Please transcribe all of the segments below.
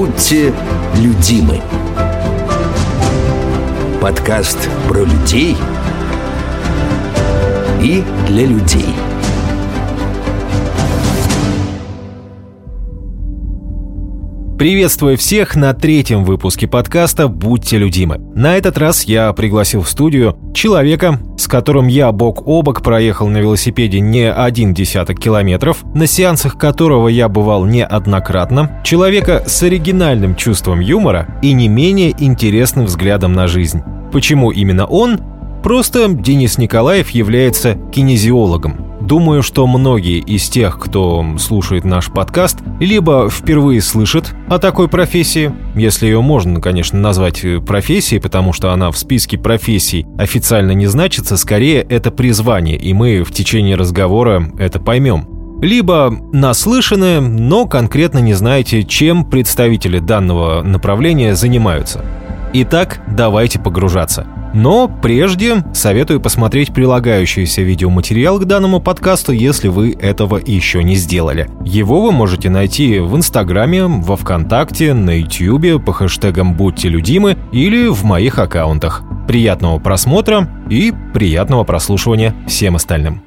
Будьте людимы. Подкаст про людей и для людей. Приветствую всех на третьем выпуске подкаста «Будьте людимы». На этот раз я пригласил в студию человека, с которым я бок о бок проехал на велосипеде не один десяток километров, на сеансах которого я бывал неоднократно, человека с оригинальным чувством юмора и не менее интересным взглядом на жизнь. Почему именно он? Просто Денис Николаев является кинезиологом – Думаю, что многие из тех, кто слушает наш подкаст, либо впервые слышат о такой профессии, если ее можно, конечно, назвать э, профессией, потому что она в списке профессий официально не значится, скорее это призвание, и мы в течение разговора это поймем. Либо наслышаны, но конкретно не знаете, чем представители данного направления занимаются. Итак, давайте погружаться – но прежде советую посмотреть прилагающийся видеоматериал к данному подкасту, если вы этого еще не сделали. Его вы можете найти в Инстаграме, во Вконтакте, на Ютьюбе по хэштегам «Будьте людимы» или в моих аккаунтах. Приятного просмотра и приятного прослушивания всем остальным.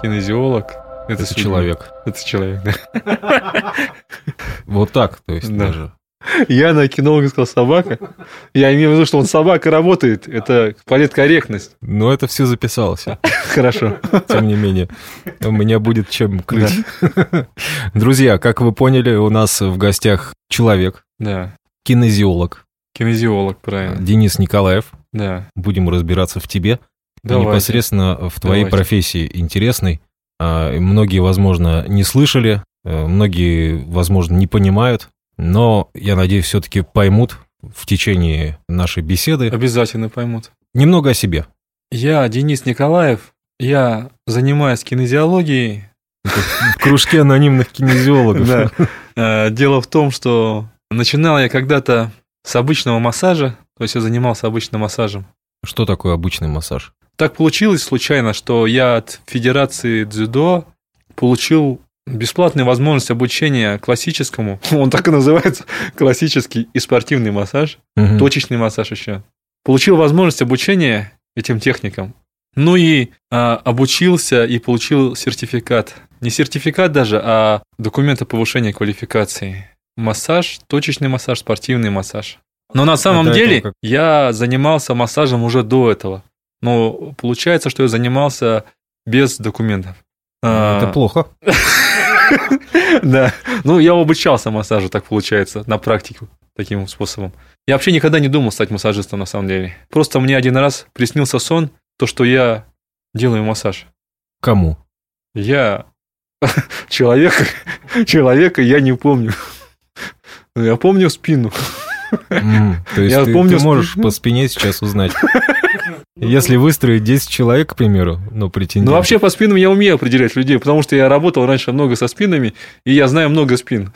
Кинезиолог это, это человек. Это человек, да. Вот так, то есть да. даже. Я на кинолога сказал собака. Я имею в виду, что он собака работает. Это политкорректность. Но это все записалось. Хорошо. Тем не менее, у меня будет чем крыть. Да. Друзья, как вы поняли, у нас в гостях человек. Да. Кинезиолог. Кинезиолог, правильно. Денис Николаев. Да. Будем разбираться в тебе. Давайте. Непосредственно в твоей Давайте. профессии интересной. А, многие, возможно, не слышали, э, многие, возможно, не понимают, но я надеюсь, все-таки поймут в течение нашей беседы. Обязательно поймут. Немного о себе. Я Денис Николаев, я занимаюсь кинезиологией. В кружке анонимных кинезиологов. Да. Э, дело в том, что начинал я когда-то с обычного массажа, то есть я занимался обычным массажем. Что такое обычный массаж? Так получилось случайно, что я от Федерации дзюдо получил бесплатную возможность обучения классическому, он так и называется, классический и спортивный массаж, угу. точечный массаж еще. Получил возможность обучения этим техникам. Ну и а, обучился и получил сертификат. Не сертификат даже, а документ о повышении квалификации. Массаж, точечный массаж, спортивный массаж. Но на самом Это деле как... я занимался массажем уже до этого. Но получается, что я занимался без документов. Это а... плохо. Да. Ну, я обучался массажу, так получается, на практику таким способом. Я вообще никогда не думал стать массажистом на самом деле. Просто мне один раз приснился сон, то, что я делаю массаж. Кому? Я человека, человека я не помню. Я помню спину. Mm, то есть я ты, помню ты можешь спину. по спине сейчас узнать. Если выстроить 10 человек, к примеру, ну, претендент. Ну, вообще по спинам я умею определять людей, потому что я работал раньше много со спинами, и я знаю много спин.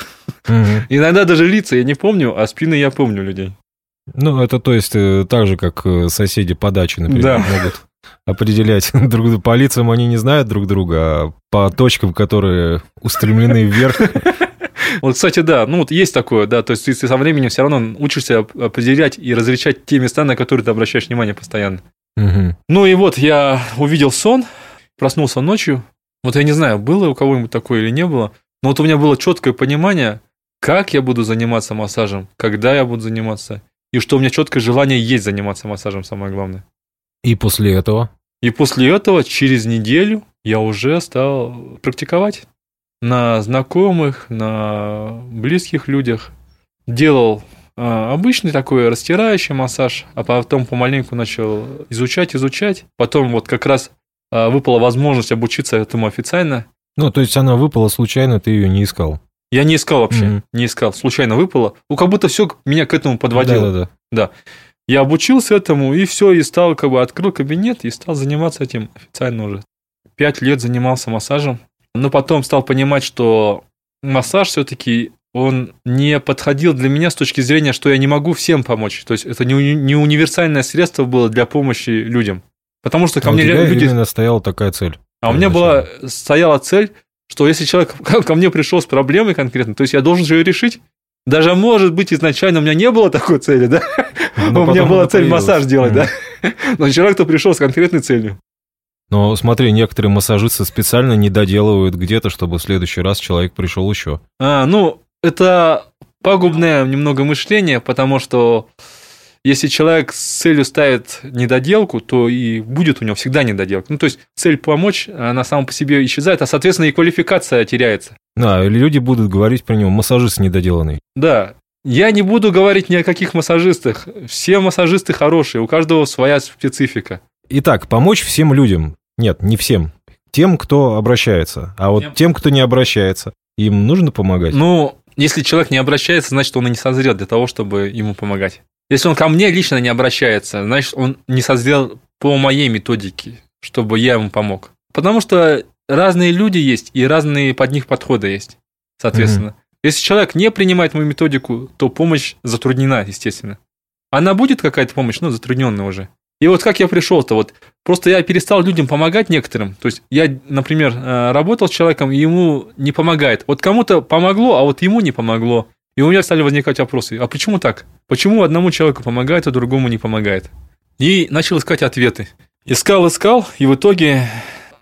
Угу. Иногда даже лица я не помню, а спины я помню людей. Ну, это то есть э, так же, как э, соседи по даче, например, да. могут определять друг друга. По лицам они не знают друг друга, а по точкам, которые устремлены вверх. Вот, кстати, да, ну вот есть такое, да, то есть ты со временем все равно учишься определять и различать те места, на которые ты обращаешь внимание постоянно. Угу. Ну и вот я увидел сон, проснулся ночью. Вот я не знаю, было у кого-нибудь такое или не было, но вот у меня было четкое понимание, как я буду заниматься массажем, когда я буду заниматься, и что у меня четкое желание есть заниматься массажем, самое главное. И после этого? И после этого, через неделю, я уже стал практиковать на знакомых, на близких людях. Делал обычный такой растирающий массаж, а потом помаленьку начал изучать, изучать. Потом вот как раз а, выпала возможность обучиться этому официально. Ну, то есть она выпала случайно, ты ее не искал? Я не искал вообще, mm-hmm. не искал, случайно выпала. Ну, как будто все меня к этому подводило. Да, да, да. Да. Я обучился этому, и все, и стал, как бы, открыл кабинет и стал заниматься этим официально уже. Пять лет занимался массажем, но потом стал понимать, что массаж все-таки он не подходил для меня с точки зрения, что я не могу всем помочь. То есть это не, не универсальное средство было для помощи людям. Потому что ко а мне у тебя люди... именно стояла такая цель. А у меня была, стояла цель, что если человек ко мне пришел с проблемой конкретно, то есть я должен же ее решить. Даже, может быть, изначально у меня не было такой цели, да? Но у меня была цель появилась. массаж делать, да? Мгм. Но человек-то пришел с конкретной целью. Но смотри, некоторые массажисты специально не доделывают где-то, чтобы в следующий раз человек пришел еще. А, ну, это пагубное немного мышление, потому что если человек с целью ставит недоделку, то и будет у него всегда недоделка. Ну, то есть цель помочь, она сама по себе исчезает, а, соответственно, и квалификация теряется. Да, или люди будут говорить про него массажист недоделанный. Да, я не буду говорить ни о каких массажистах. Все массажисты хорошие, у каждого своя специфика. Итак, помочь всем людям. Нет, не всем. Тем, кто обращается. А вот Тем- тем, кто не обращается, им нужно помогать. Ну, если человек не обращается, значит, он и не созрел для того, чтобы ему помогать. Если он ко мне лично не обращается, значит, он не созрел по моей методике, чтобы я ему помог. Потому что разные люди есть, и разные под них подходы есть, соответственно. Если человек не принимает мою методику, то помощь затруднена, естественно. Она будет какая-то помощь, но затрудненная уже. И вот как я пришел-то, вот просто я перестал людям помогать некоторым. То есть я, например, э, работал с человеком, и ему не помогает. Вот кому-то помогло, а вот ему не помогло. И у меня стали возникать вопросы. А почему так? Почему одному человеку помогает, а другому не помогает? И начал искать ответы. Искал, искал, и в итоге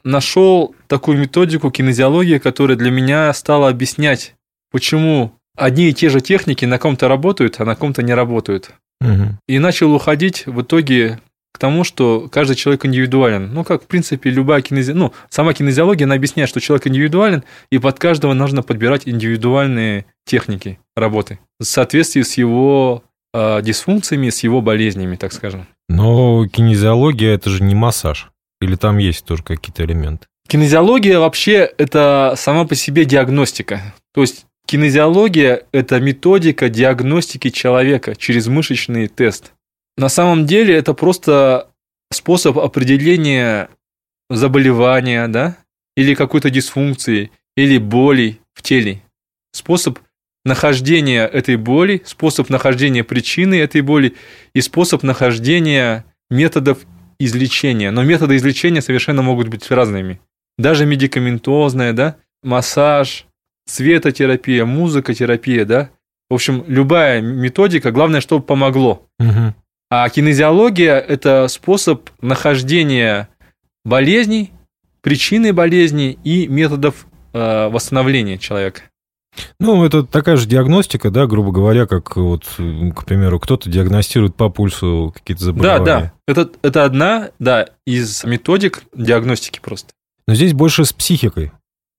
нашел такую методику кинезиологии, которая для меня стала объяснять, почему одни и те же техники на ком-то работают, а на ком-то не работают. Мгм. И начал уходить в итоге тому, что каждый человек индивидуален. Ну, как, в принципе, любая кинези... Ну, сама кинезиология, она объясняет, что человек индивидуален, и под каждого нужно подбирать индивидуальные техники работы в соответствии с его э, дисфункциями, с его болезнями, так скажем. Но кинезиология это же не массаж. Или там есть тоже какие-то элементы. Кинезиология вообще это сама по себе диагностика. То есть кинезиология – это методика диагностики человека через мышечный тест. На самом деле это просто способ определения заболевания, да, или какой-то дисфункции, или боли в теле. Способ нахождения этой боли, способ нахождения причины этой боли и способ нахождения методов излечения. Но методы излечения совершенно могут быть разными. Даже медикаментозная, да, массаж, светотерапия, музыкотерапия, да. В общем, любая методика, главное, чтобы помогло. Мгм. А кинезиология – это способ нахождения болезней, причины болезни и методов э, восстановления человека. Ну, это такая же диагностика, да, грубо говоря, как вот, к примеру, кто-то диагностирует по пульсу какие-то Да, заболевания. да. Это, это одна, да, из методик диагностики просто. Но здесь больше с психикой.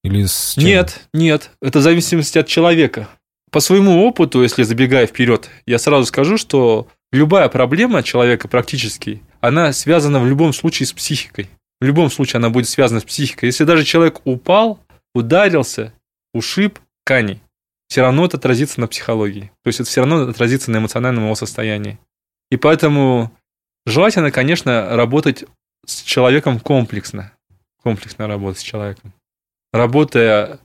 Или с чем? Нет, нет, это в зависимости от человека. По своему опыту, если забегая вперед, я сразу скажу, что любая проблема человека практически, она связана в любом случае с психикой. В любом случае она будет связана с психикой. Если даже человек упал, ударился, ушиб ткани, все равно это отразится на психологии. То есть это все равно отразится на эмоциональном его состоянии. И поэтому желательно, конечно, работать с человеком комплексно. Комплексно работать с человеком. Работая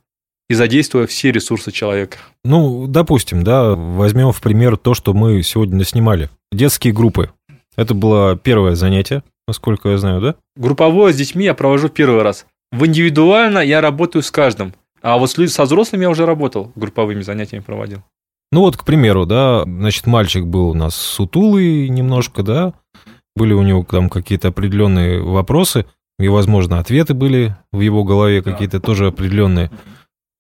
и задействуя все ресурсы человека. Ну, допустим, да, возьмем в пример то, что мы сегодня снимали. Детские группы. Это было первое занятие, насколько я знаю, да? Групповое с детьми я провожу первый раз. В индивидуально я работаю с каждым. А вот со взрослыми я уже работал, групповыми занятиями проводил. Ну вот, к примеру, да, значит, мальчик был у нас сутулый немножко, да, были у него там какие-то определенные вопросы, и, возможно, ответы были в его голове какие-то тоже определенные.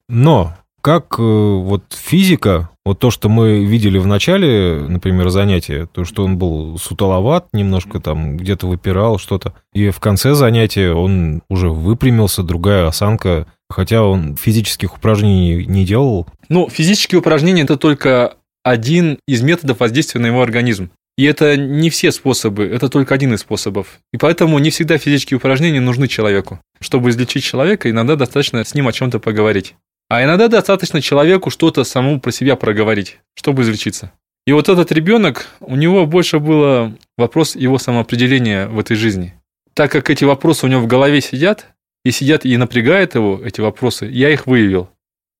Но как э, вот физика, вот то, что мы видели в начале, например, занятия, то, что он был сутуловат, немножко там где-то выпирал что-то, и в конце занятия он уже выпрямился, другая осанка, хотя он физических упражнений не делал, Ну, физические упражнения – это только один из методов воздействия на его организм. И это не все способы, это только один из способов. И поэтому не всегда физические упражнения нужны человеку. Чтобы излечить человека, иногда достаточно с ним о чем-то поговорить. А иногда достаточно человеку что-то самому про себя проговорить, чтобы излечиться. И вот этот ребенок, у него больше было вопрос его самоопределения в этой жизни. Так как эти вопросы у него в голове сидят, и сидят и напрягают его, эти вопросы, я их выявил.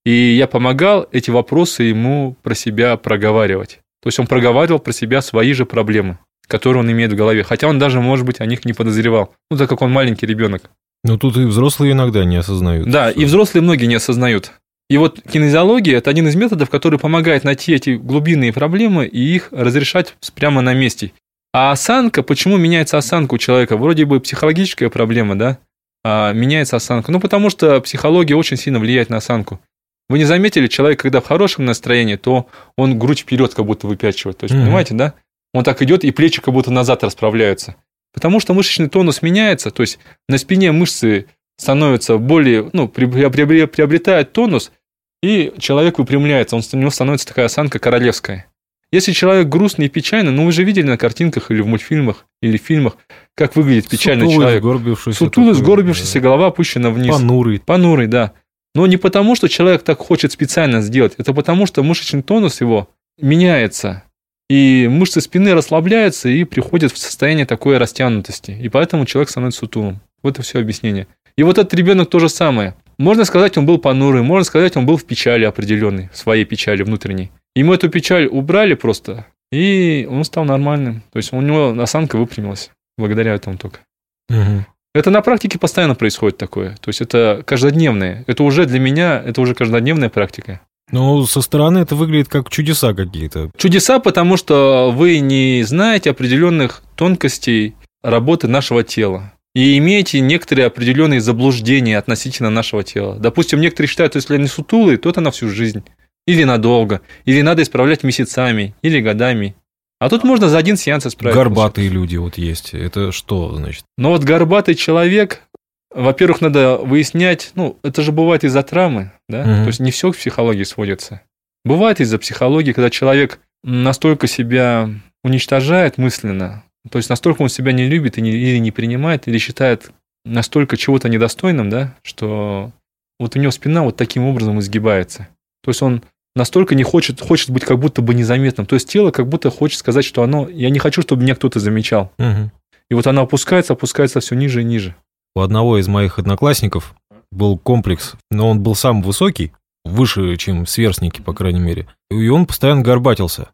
И я помогал эти вопросы ему про себя проговаривать. То есть он проговаривал про себя свои же проблемы, которые он имеет в голове. Хотя он даже, может быть, о них не подозревал. Ну, так как он маленький ребенок. Ну, тут и взрослые иногда не осознают. Да, что- и взрослые многие не осознают. И вот кинезиология – это один из методов, который помогает найти эти глубинные проблемы и их разрешать прямо на месте. А осанка, почему меняется осанка у человека? Вроде бы психологическая проблема, да? А меняется осанка. Ну, потому что психология очень сильно влияет на осанку. Вы не заметили, человек, когда в хорошем настроении, то он грудь вперед как будто выпячивает. То есть, Мгм. понимаете, да? Он так идет, и плечи как будто назад расправляются. Потому что мышечный тонус меняется, то есть на спине мышцы становятся более, ну, при- приобре- приобретают тонус, и человек выпрямляется, он, у него становится такая осанка королевская. Если человек грустный и печальный, ну вы же видели на картинках или в мультфильмах, или в фильмах, как выглядит печальный Сутулый, человек. сгорбившийся Сутулый, такой, сгорбившийся, да. голова опущена вниз. Понурый. Понурый, да. Но не потому, что человек так хочет специально сделать, это потому, что мышечный тонус его меняется. И мышцы спины расслабляются и приходят в состояние такой растянутости. И поэтому человек становится сутулым. Вот и все объяснение. И вот этот ребенок то же самое. Можно сказать, он был понурый, можно сказать, он был в печали определенной, в своей печали внутренней. Ему эту печаль убрали просто, и он стал нормальным. То есть у него осанка выпрямилась благодаря этому только. Мгм. Это на практике постоянно происходит такое. То есть это каждодневное. Это уже для меня, это уже каждодневная практика. Ну, со стороны это выглядит как чудеса какие-то. Чудеса, потому что вы не знаете определенных тонкостей работы нашего тела. И имеете некоторые определенные заблуждения относительно нашего тела. Допустим, некоторые считают, что если они сутулые, то это на всю жизнь. Или надолго. Или надо исправлять месяцами. Или годами. А тут можно за один сеанс исправить. Горбатые люди вот есть. Это что, значит? Но вот горбатый человек, во-первых, надо выяснять, ну, это же бывает из-за травмы, да? Мгм. То есть не все к психологии сводится. Бывает из-за психологии, когда человек настолько себя уничтожает мысленно, то есть настолько он себя не любит и не, или не принимает, или считает настолько чего-то недостойным, да, что вот у него спина вот таким образом изгибается. То есть он настолько не хочет, хочет быть как будто бы незаметным. То есть тело как будто хочет сказать, что оно, я не хочу, чтобы меня кто-то замечал. Мгм. И вот она опускается, опускается все ниже и ниже. У одного из моих одноклассников был комплекс, но он был сам высокий, выше, чем сверстники, по крайней мере. И он постоянно горбатился.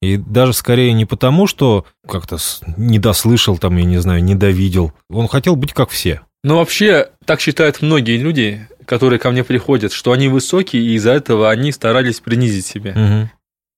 И даже скорее не потому, что как-то недослышал, там, я не знаю, недовидел. Он хотел быть как все. Ну, вообще, так считают многие люди, которые ко мне приходят, что они высокие, и из-за этого они старались принизить себя. Мгм.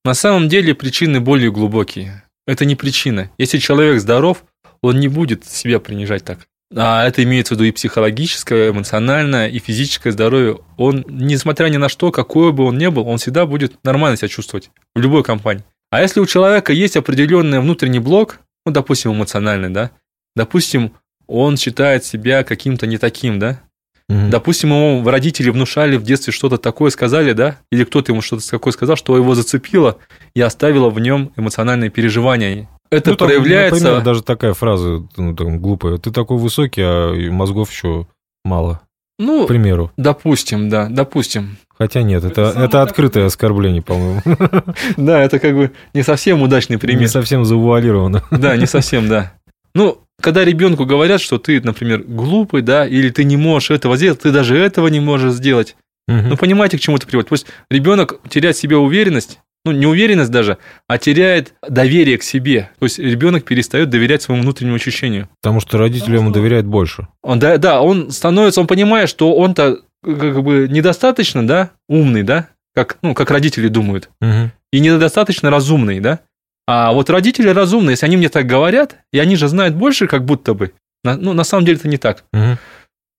На самом деле причины более глубокие. Это не причина. Если человек здоров, он не будет себя принижать так. А это имеется в виду и психологическое, эмоциональное, и физическое здоровье. Он, несмотря ни на что, какой бы он ни был, он всегда будет нормально себя чувствовать в любой компании. А если у человека есть определенный внутренний блок, ну, допустим, эмоциональный, да, допустим, он считает себя каким-то не таким, да, Мгм. Допустим, ему родители внушали в детстве что-то такое сказали, да? Или кто-то ему что-то такое сказал, что его зацепило и оставило в нем эмоциональные переживания. Это Ну, там, проявляется... например, даже такая фраза ну, там, глупая. Ты такой высокий, а мозгов еще мало. Ну, К примеру. допустим, да, допустим. Хотя нет, это, Это открытое оскорбление, по-моему. Да, это как бы не совсем удачный Не пример. совсем завуалировано. Да, не совсем, да. Ну, когда ребенку говорят, что ты, например, глупый, да, или ты не можешь этого сделать, ты даже этого не можешь сделать. Ну, понимаете, к чему это приводит? Пусть ребенок теряет в себе уверенность, ну, не уверенность даже, а теряет доверие к себе. То есть ребенок перестает доверять своему внутреннему ощущению. Потому что родители ему доверяют больше. Он, да, да, он становится, он понимает, что он-то как бы недостаточно, да, умный, да, как, ну, как родители думают, Мгм. и недостаточно разумный, да. А вот родители разумные, если они мне так говорят, и они же знают больше, как будто бы, на- ну, на самом деле это не так, Мгм.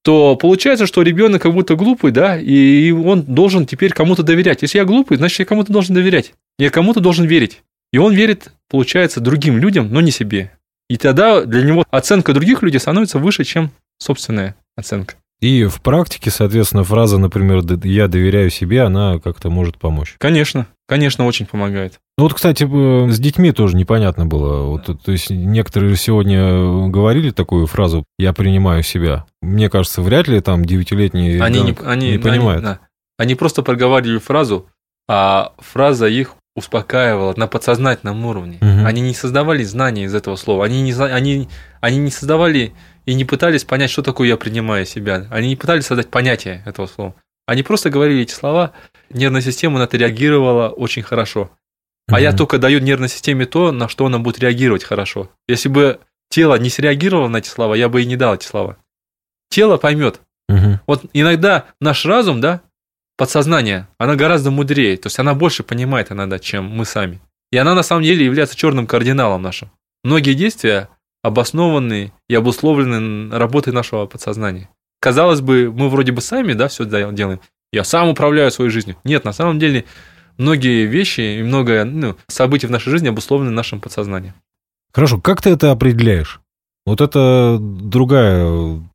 То получается, что ребенок как будто глупый, да, и он должен теперь кому-то доверять. Если я глупый, значит, я кому-то должен доверять. Я кому-то должен верить. И он верит, получается, другим людям, но не себе. И тогда для него оценка других людей становится выше, чем собственная оценка. И в практике, соответственно, фраза, например, «Д- «я доверяю себе», она как-то может помочь. Конечно, конечно, очень помогает. Ну вот, кстати, с детьми тоже непонятно было. Вот, то есть некоторые сегодня говорили такую фразу «я принимаю себя». Мне кажется, вряд ли там девятилетний Они не, они, не понимают. Они, да. Они просто проговаривали фразу, а фраза их успокаивала на подсознательном уровне. Мгм. Они не создавали знания из этого слова. Они не, они, они не создавали и не пытались понять, что такое «я принимаю себя». Они не пытались создать понятие этого слова. Они просто говорили эти слова, нервная система на это реагировала очень хорошо. А я Мгм. только даю нервной системе то, на что она будет реагировать хорошо. Если бы тело не среагировало на эти слова, я бы и не дал эти слова. тело поймет. Мгм. Вот иногда наш разум, да, подсознание, она гораздо мудрее, то есть она больше понимает иногда, чем мы сами. И она на самом деле является черным кардиналом нашим. Многие действия обоснованы и обусловлены работой нашего подсознания. Казалось бы, мы вроде бы сами, да, все делаем. Я сам управляю своей жизнью. Нет, на самом деле многие вещи и много ну, событий в нашей жизни обусловлены нашим подсознанием. Хорошо, как ты это определяешь? Вот это другая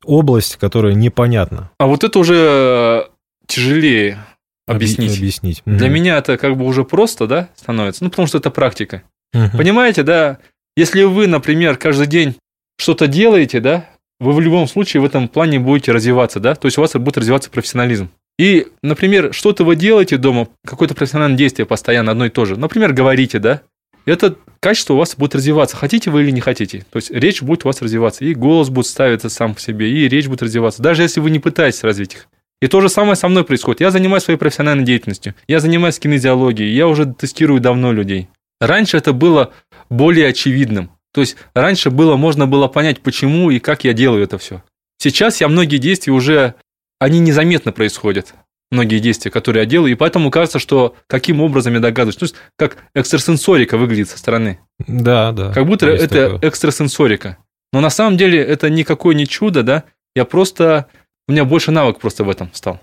область, которая непонятна. А вот это уже тяжелее объяснить. Объ- объяснить. Для Мгм. меня это как бы уже просто, да, становится. Ну, потому что это практика. Мгм. Понимаете, да? Если вы, например, каждый день что-то делаете, да, вы в любом случае в этом плане будете развиваться, да? То есть у вас будет развиваться профессионализм. И, например, что-то вы делаете дома, какое-то профессиональное действие постоянно одно и то же. Например, говорите, да? Это качество у вас будет развиваться, хотите вы или не хотите. То есть речь будет у вас развиваться, и голос будет ставиться сам по себе, и речь будет развиваться, даже если вы не пытаетесь развить их. И то же самое со мной происходит. Я занимаюсь своей профессиональной деятельностью, я занимаюсь кинезиологией, я уже тестирую давно людей. Раньше это было более очевидным. То есть раньше было, можно было понять, почему и как я делаю это все. Сейчас я многие действия уже, они незаметно происходят. Многие действия, которые я делаю, и поэтому кажется, что каким образом я догадываюсь. То есть, как экстрасенсорика выглядит со стороны. Да, да. Как будто это такое. экстрасенсорика. Но на самом деле это никакое не чудо, да? Я просто... У меня больше навык просто в этом стал.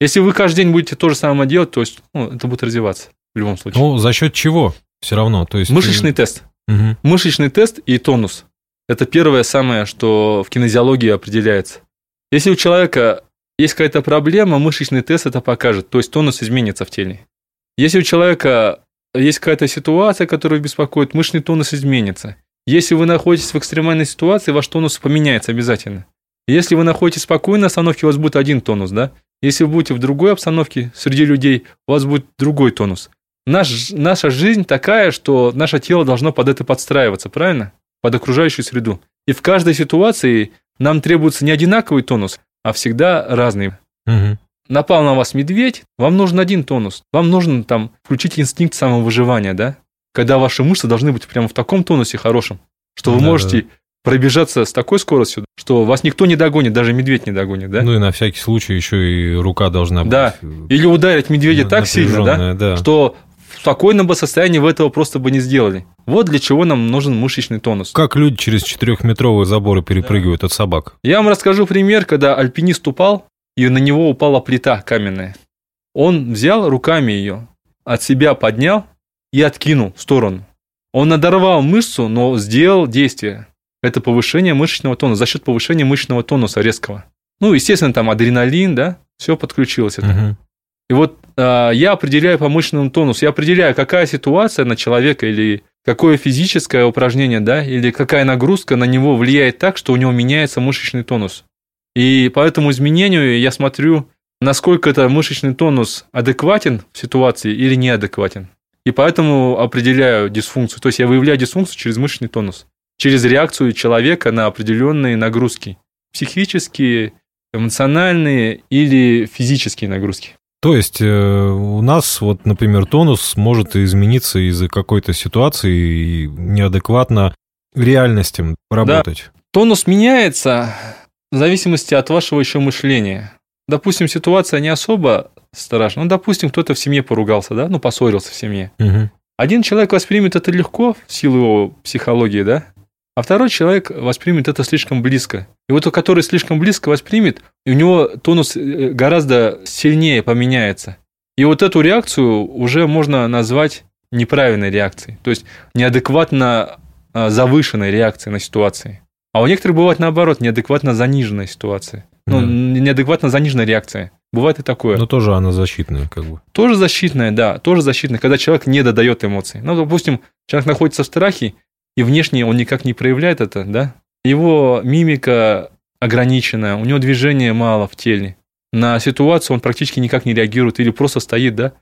Если вы каждый день будете то же самое делать, то есть ну, это будет развиваться в любом случае. Ну, за счет чего? Все равно. То есть, Мышечный тест. Мгм. Мышечный тест и тонус. Это первое самое, что в кинезиологии определяется. Если у человека есть какая-то проблема, мышечный тест это покажет, то есть тонус изменится в теле. Если у человека есть какая-то ситуация, которая беспокоит, мышечный тонус изменится. Если вы находитесь в экстремальной ситуации, ваш тонус поменяется обязательно. Если вы находитесь в спокойной обстановке, у вас будет один тонус, да? Если вы будете в другой обстановке, среди людей, у вас будет другой тонус. Наш, наша жизнь такая, что наше тело должно под это подстраиваться, правильно? Под окружающую среду. И в каждой ситуации нам требуется не одинаковый тонус, а всегда разный. Мгм. Напал на вас медведь, вам нужен один тонус. Вам нужно там включить инстинкт самовыживания, да? Когда ваши мышцы должны быть прямо в таком тонусе хорошем, что вы Да-да-да. можете пробежаться с такой скоростью, что вас никто не догонит, даже медведь не догонит, да? Ну и на всякий случай еще и рука должна быть. Да. э, Или ударить медведя так сильно, да? да. что спокойном бы состоянии вы этого просто бы не сделали. Вот для чего нам нужен мышечный тонус. Как люди через четырехметровые заборы перепрыгивают от собак. Я вам расскажу пример, когда альпинист упал, и на него упала плита каменная. Он взял руками ее, от себя поднял и откинул в сторону. Он надорвал мышцу, но сделал действие. Это повышение мышечного тонуса, за счет повышения мышечного тонуса резкого. Ну, естественно, там адреналин, да, все подключилось. Это. Мгм. И вот а, я определяю по мышечному тонусу, я определяю, какая ситуация на человека или какое физическое упражнение, да, или какая нагрузка на него влияет так, что у него меняется мышечный тонус. И по этому изменению я смотрю, насколько это мышечный тонус адекватен в ситуации или неадекватен. И поэтому определяю дисфункцию. То есть я выявляю дисфункцию через мышечный тонус, через реакцию человека на определенные нагрузки. Психические, эмоциональные или физические нагрузки. То есть э, у нас, вот, например, тонус может измениться из-за какой-то ситуации и неадекватно реальностям работать. Тонус меняется в зависимости от вашего еще мышления. Допустим, ситуация не особо страшная. Ну, допустим, кто-то в семье поругался, да, ну, поссорился в семье. Мгм. Один человек воспримет это легко в силу его психологии, да, а второй человек воспримет это слишком близко. И вот тот, который слишком близко воспримет, и у него тонус э, гораздо сильнее поменяется. И вот эту реакцию уже можно назвать неправильной реакцией, то есть неадекватно а, завышенной реакцией на ситуации. А у некоторых бывает наоборот, неадекватно заниженная ситуация. Ну, Да. неадекватно заниженная реакция. Бывает и такое. Но тоже она защитная, как бы. Тоже защитная, да, тоже защитная, когда человек не додает эмоций. Ну, допустим, человек находится в страхе, и внешне он никак не проявляет это, да? Его мимика ограничена, у него движения мало в теле. На ситуацию он практически никак не реагирует или просто стоит, да?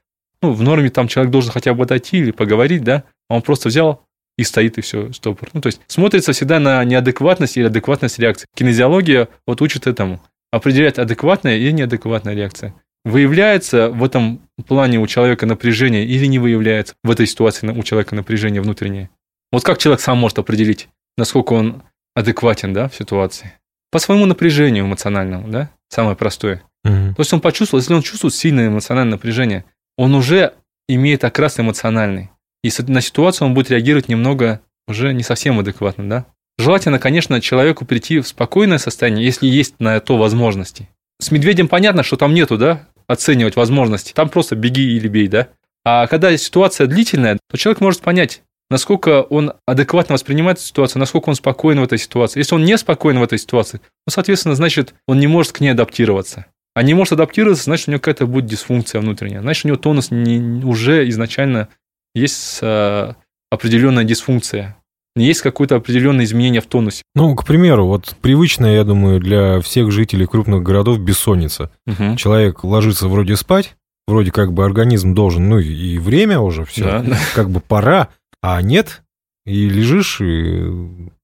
Ну, в норме там человек должен хотя бы отойти или поговорить, да? А он просто взял и стоит, и все, стопор. Ну, то есть смотрится всегда на неадекватность или адекватность реакции. Кинезиология вот учит этому. Определять адекватная и неадекватная реакция. Выявляется в этом плане у человека напряжение или не выявляется в этой ситуации у человека напряжение внутреннее. Вот как человек сам может определить, насколько он адекватен да, в ситуации? по своему напряжению эмоциональному, да, самое простое. Мгм. То есть он почувствовал, если он чувствует сильное эмоциональное напряжение, он уже имеет окрас эмоциональный. И на ситуацию он будет реагировать немного уже не совсем адекватно, да. Желательно, конечно, человеку прийти в спокойное состояние, если есть на то возможности. С медведем понятно, что там нету, да, оценивать возможности. Там просто беги или бей, да. А когда ситуация длительная, то человек может понять, насколько он адекватно воспринимает эту ситуацию, насколько он спокоен в этой ситуации. Если он не спокоен в этой ситуации, ну, соответственно, значит, он не может к ней адаптироваться. А не может адаптироваться, значит, у него какая-то будет дисфункция внутренняя. Значит, у него тонус не- уже изначально есть э, определенная дисфункция. Есть какое-то определенное изменение в тонусе. Ну, к примеру, вот привычная, я думаю, для всех жителей крупных городов бессонница. Мгм. Человек ложится вроде спать, вроде как бы организм должен, ну и время уже все, да. как бы пора, а нет, и лежишь и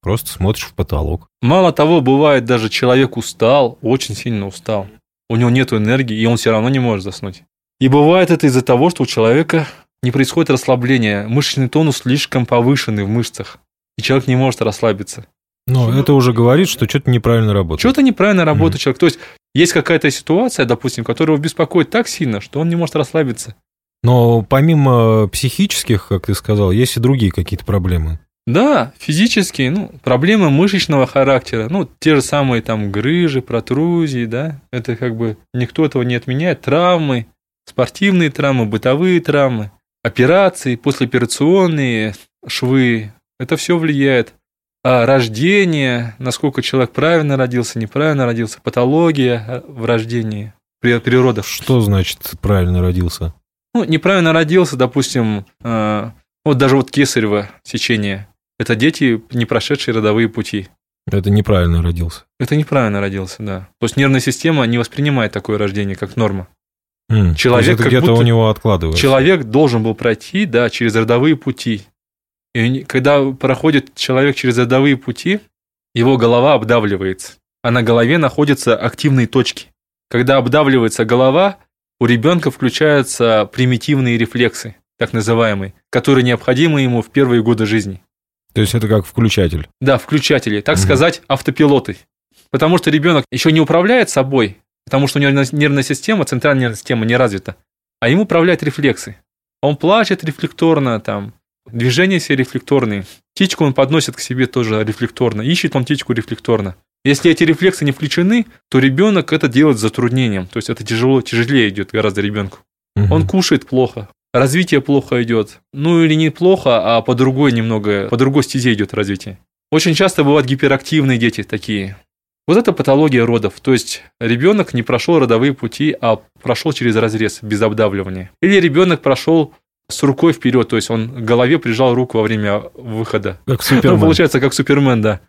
просто смотришь в потолок. Мало того, бывает даже человек устал, очень сильно устал. У него нет энергии, и он все равно не может заснуть. И бывает это из-за того, что у человека не происходит расслабление. Мышечный тонус слишком повышенный в мышцах. И человек не может расслабиться. Но это уже говорит, что что-то неправильно работает. Что-то неправильно работает Мгм. человек. То есть есть какая-то ситуация, допустим, которая его беспокоит так сильно, что он не может расслабиться. Но помимо психических, как ты сказал, есть и другие какие-то проблемы. Да, физические, ну, проблемы мышечного характера, ну, те же самые там грыжи, протрузии, да, это как бы никто этого не отменяет, травмы, спортивные травмы, бытовые травмы, операции, послеоперационные швы, это все влияет. А рождение, насколько человек правильно родился, неправильно родился, патология в рождении, при, при родах. Что значит правильно родился? Ну, неправильно родился, допустим, э, вот даже вот кесарево сечение. Это дети, не прошедшие родовые пути. Это неправильно родился. Это неправильно родился, да. То есть нервная система не воспринимает такое рождение как норма. М, Человек то где-то у него откладывается. Человек должен был пройти, да, через родовые пути. И когда проходит человек через родовые пути, его голова обдавливается. А на голове находятся активные точки. Когда обдавливается голова, у ребенка включаются примитивные рефлексы, так называемые, которые необходимы ему в первые годы жизни. То есть это как включатель. Да, включатели, так Мгм. сказать, автопилоты. Потому что ребенок еще не управляет собой, потому что у него нервная система, центральная нервная система не развита, а ему управляют рефлексы. Он плачет рефлекторно, там, движения все рефлекторные. Птичку он подносит к себе тоже рефлекторно, ищет он птичку рефлекторно. Если эти рефлексы не включены, то ребенок это делает с затруднением. То есть это тяжело, тяжелее идет гораздо ребенку. Мгм. Он кушает плохо, развитие плохо идет. Ну или не плохо, а по другой немного, по другой стезе идет развитие. Очень часто бывают гиперактивные дети такие. Вот это патология родов. То есть ребенок не прошел родовые пути, а прошел через разрез без обдавливания. Или ребенок прошел с рукой вперед, то есть он к голове прижал руку во время выхода. Как Ну, Супермен. получается, как Супермен, да.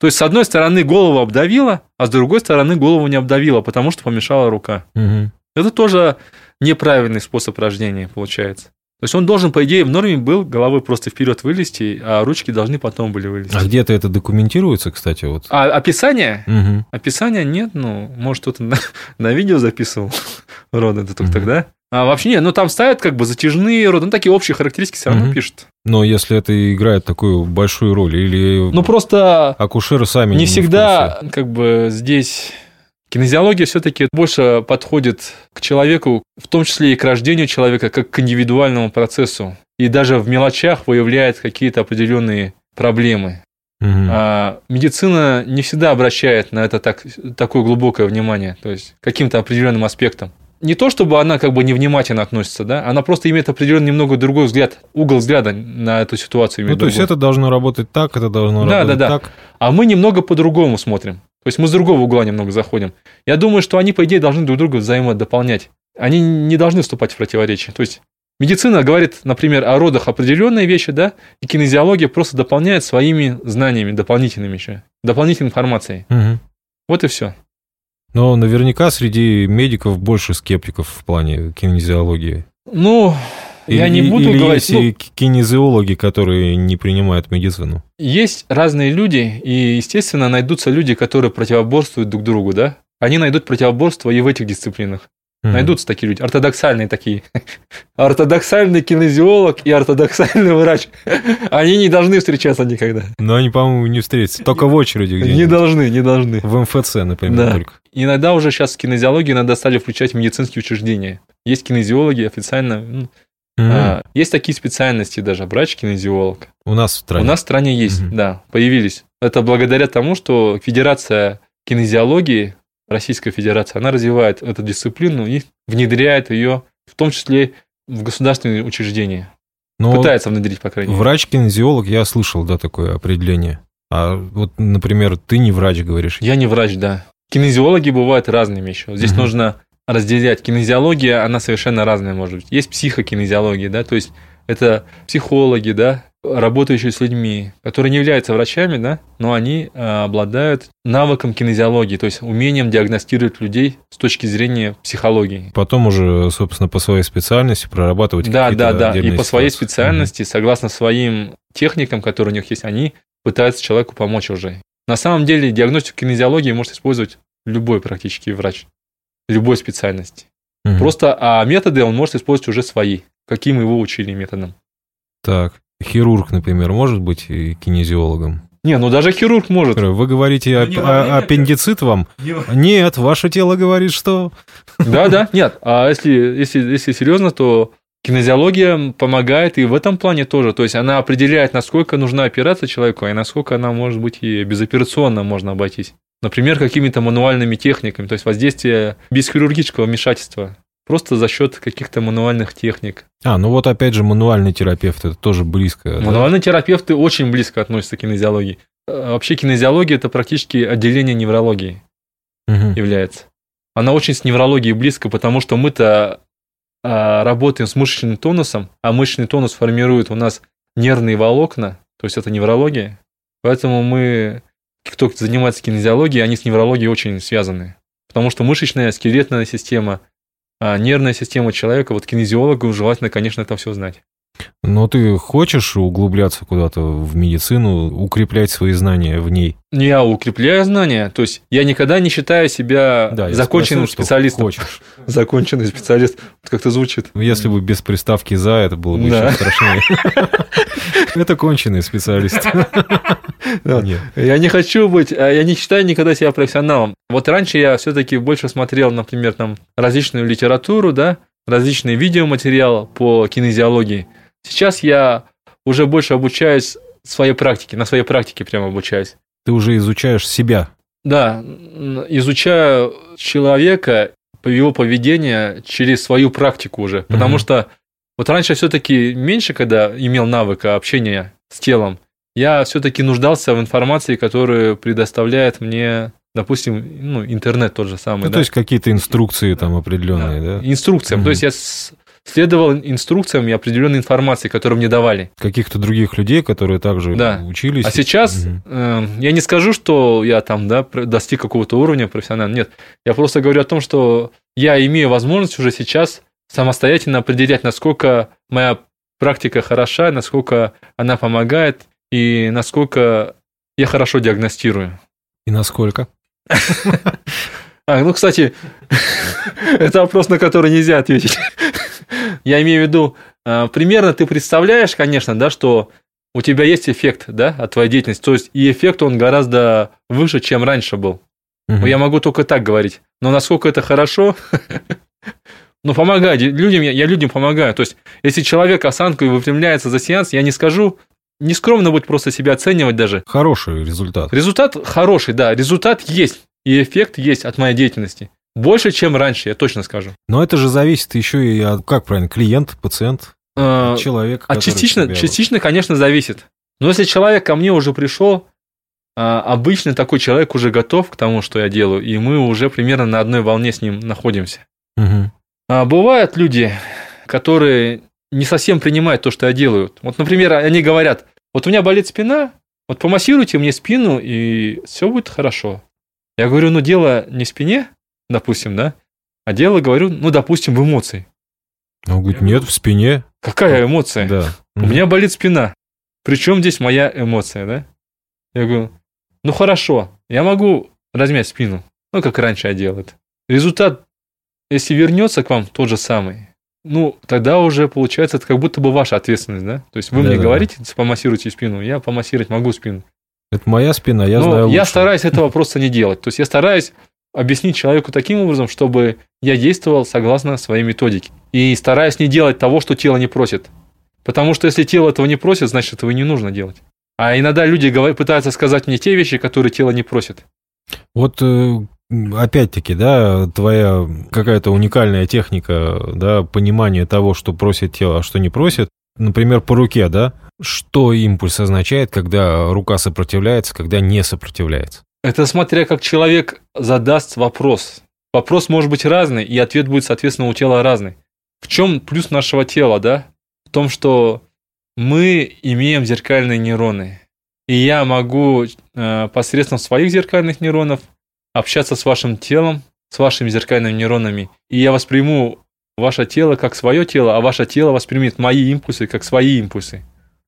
То есть, с одной стороны, голову обдавило, а с другой стороны, голову не обдавило, потому что помешала рука. Мгм. Это тоже неправильный способ рождения, получается. То есть он должен, по идее, в норме был головой просто вперед вылезти, а ручки должны потом были вылезти. А где-то это документируется, кстати, вот. А описание? Мгм. Описания нет, ну, может, кто-то на, на видео записывал роды, это только Мгм. тогда. А вообще нет, ну там ставят как бы затяжные роды, ну такие общие характеристики все равно Мгм. пишут. Но если это играет такую большую роль, или Ну просто акушеры сами не в всегда как бы здесь кинезиология все-таки больше подходит к человеку, в том числе и к рождению человека, как к индивидуальному процессу. И даже в мелочах выявляет какие-то определенные проблемы. Мгм. А медицина не всегда обращает на это так, такое глубокое внимание, то есть каким-то определенным аспектом. Не то, чтобы она как бы невнимательно относится, да, она просто имеет определенный немного другой взгляд, угол взгляда на эту ситуацию. Ну, то есть другой. это должно работать так, это должно Да, работать да, да. так. А мы немного по-другому смотрим. То есть мы с другого угла немного заходим. Я думаю, что они, по идее, должны друг друга взаимодополнять. Они не должны вступать в противоречие. То есть медицина говорит, например, о родах определенные вещи, да, и кинезиология просто дополняет своими знаниями, дополнительными еще, дополнительной информацией. Мгм. Вот и все. Но наверняка среди медиков больше скептиков в плане кинезиологии. Ну, я Или- не буду или говорить. есть ну, и кинезиологи, которые не принимают медицину. Есть разные люди, и, естественно, найдутся люди, которые противоборствуют друг другу, да? Они найдут противоборство и в этих дисциплинах. Мгм. Найдутся такие люди, ортодоксальные такие. Ортодоксальный кинезиолог и ортодоксальный врач. Они не должны встречаться никогда. Но они, по-моему, не встретятся. Только в очереди Не где-нибудь. должны, не должны. В МФЦ, например, Да. только. Иногда уже сейчас кинезиологию иногда стали включать в медицинские учреждения. Есть кинезиологи официально. ну, Мгм. а, Есть такие специальности даже, врач-кинезиолог. У нас в стране. У нас в стране есть, Мгм. да, появились. Это благодаря тому, что Федерация кинезиологии, Российская Федерация, она развивает эту дисциплину и внедряет ее, в том числе в государственные учреждения. Но Пытается внедрить, по крайней мере. врач-кинезиолог, я слышал, да, такое определение. А вот, например, ты не врач, говоришь. Я не врач, да. Кинезиологи бывают разными еще. Здесь Мгм. нужно разделять. Кинезиология, она совершенно разная может быть. Есть психокинезиология, да, то есть это психологи, да, работающие с людьми, которые не являются врачами, да, но они э, обладают навыком кинезиологии, то есть умением диагностировать людей с точки зрения психологии. Потом уже, собственно, по своей специальности прорабатывать Да, какие-то да, да. И отдельные по своей специальности, согласно своим техникам, которые у них есть, они пытаются человеку помочь уже. На самом деле диагностику кинезиологии может использовать любой практически врач, любой специальности. Мгм. Просто а методы он может использовать уже свои, каким его учили методом. Так, хирург, например, может быть и кинезиологом? Не, ну даже хирург может. Вы говорите, Ну, ап- не а- время, аппендицит вам? Нет, ваше тело говорит, что... Да, да, нет. А если, если, если серьезно, то кинезиология помогает и в этом плане тоже. То есть она определяет, насколько нужна операция человеку, и насколько она может быть и безоперационно можно обойтись. Например, какими-то мануальными техниками, то есть воздействие без хирургического вмешательства. Просто за счет каких-то мануальных техник. А, ну вот опять же мануальный терапевт, это тоже близко. да? Мануальные терапевты очень близко относятся к кинезиологии. Э, Вообще кинезиология – это практически отделение неврологии. Мгм. является. Она очень с неврологией близко, потому что мы-то а, работаем с мышечным тонусом, а мышечный тонус формирует у нас нервные волокна, то есть это неврология. Поэтому мы, кто занимается кинезиологией, они с неврологией очень связаны. Потому что мышечная, скелетная система, а, нервная система человека, вот кинезиологу желательно, конечно, это все знать. Но ты хочешь углубляться куда-то в медицину, укреплять свои знания в ней? Я укрепляю знания, то есть я никогда не считаю себя я законченным спросил, специалистом. Хочешь. Законченный специалист, как-то звучит. Если бы без приставки «за», это было бы Да. еще страшнее. Это конченый специалист. Да. Я не хочу быть, а я не считаю никогда себя профессионалом. Вот раньше я все-таки больше смотрел, например, там различную литературу, да, различные видеоматериалы по кинезиологии. Сейчас я уже больше обучаюсь своей практике, на своей практике прямо обучаюсь. Ты уже изучаешь себя. Да, изучаю человека, его поведение через свою практику уже. Потому Мгм. что вот раньше все-таки меньше, когда имел навыка общения с телом, я все-таки нуждался в информации, которую предоставляет мне, допустим, ну, интернет тот же самый. Ну, да. то есть какие-то инструкции там определенные, да? Инструкциям. Мгм. То есть я с- следовал инструкциям и определенной информации, которую мне давали. Каких-то других людей, которые также Да. учились. А сейчас Мгм. э, я не скажу, что я там да, достиг какого-то уровня профессионального. Нет. Я просто говорю о том, что я имею возможность уже сейчас самостоятельно определять, насколько моя практика хороша, насколько она помогает и насколько я хорошо диагностирую. И насколько? А, ну, кстати, это вопрос, на который нельзя ответить. Я имею в виду, э, примерно ты представляешь, конечно, да, что у тебя есть эффект, да, от твоей деятельности. То есть и эффект, он гораздо выше, чем раньше был. Ну, Я могу только так говорить. Но насколько это хорошо, ну, помогаю людям, я, я людям помогаю. То есть, если человек осанкой выпрямляется за сеанс, я не скажу, не скромно будет просто себя оценивать даже. Хороший результат. Результат хороший, да, результат есть, и эффект есть от моей деятельности. Больше, чем раньше, я точно скажу. Но это же зависит еще и от, как правильно, клиент, пациент, Э, человек. А частично, тебя- частично, конечно, зависит. Но если человек ко мне уже пришел, а, обычно такой человек уже готов к тому, что я делаю, и мы уже примерно на одной волне с ним находимся. Мгм. А бывают люди, которые не совсем принимают то, что я делаю. Вот, например, они говорят, вот у меня болит спина, вот помассируйте мне спину, и все будет хорошо. Я говорю, ну дело не в спине, допустим, да, а дело, говорю, ну, допустим, в эмоции. Он говорит, нет, в спине. Какая эмоция? Да. У меня болит спина. Причем здесь моя эмоция, да? Я говорю, ну хорошо, я могу размять спину, ну как раньше я делал это. Результат если вернется к вам тот же самый, ну, тогда уже получается, это как будто бы ваша ответственность, да? То есть вы мне Да-да-да. говорите, помассируйте спину, я помассировать могу спину. Это моя спина, я Но знаю я лучше. стараюсь этого просто не делать. То есть я стараюсь объяснить человеку таким образом, чтобы я действовал согласно своей методике. И стараюсь не делать того, что тело не просит. Потому что если тело этого не просит, значит, этого и не нужно делать. А иногда люди говорят- пытаются сказать мне те вещи, которые тело не просит. Вот э, опять-таки, да, твоя какая-то уникальная техника, да, понимание того, что просит тело, а что не просит. Например, по руке, да, что импульс означает, когда рука сопротивляется, когда не сопротивляется. Это смотря как человек задаст вопрос. Вопрос может быть разный, и ответ будет, соответственно, у тела разный. В чем плюс нашего тела, да? В том, что мы имеем зеркальные нейроны. И я могу э, посредством своих зеркальных нейронов общаться с вашим телом, с вашими зеркальными нейронами. И я восприму ваше тело как свое тело, а ваше тело воспримет мои импульсы как свои импульсы.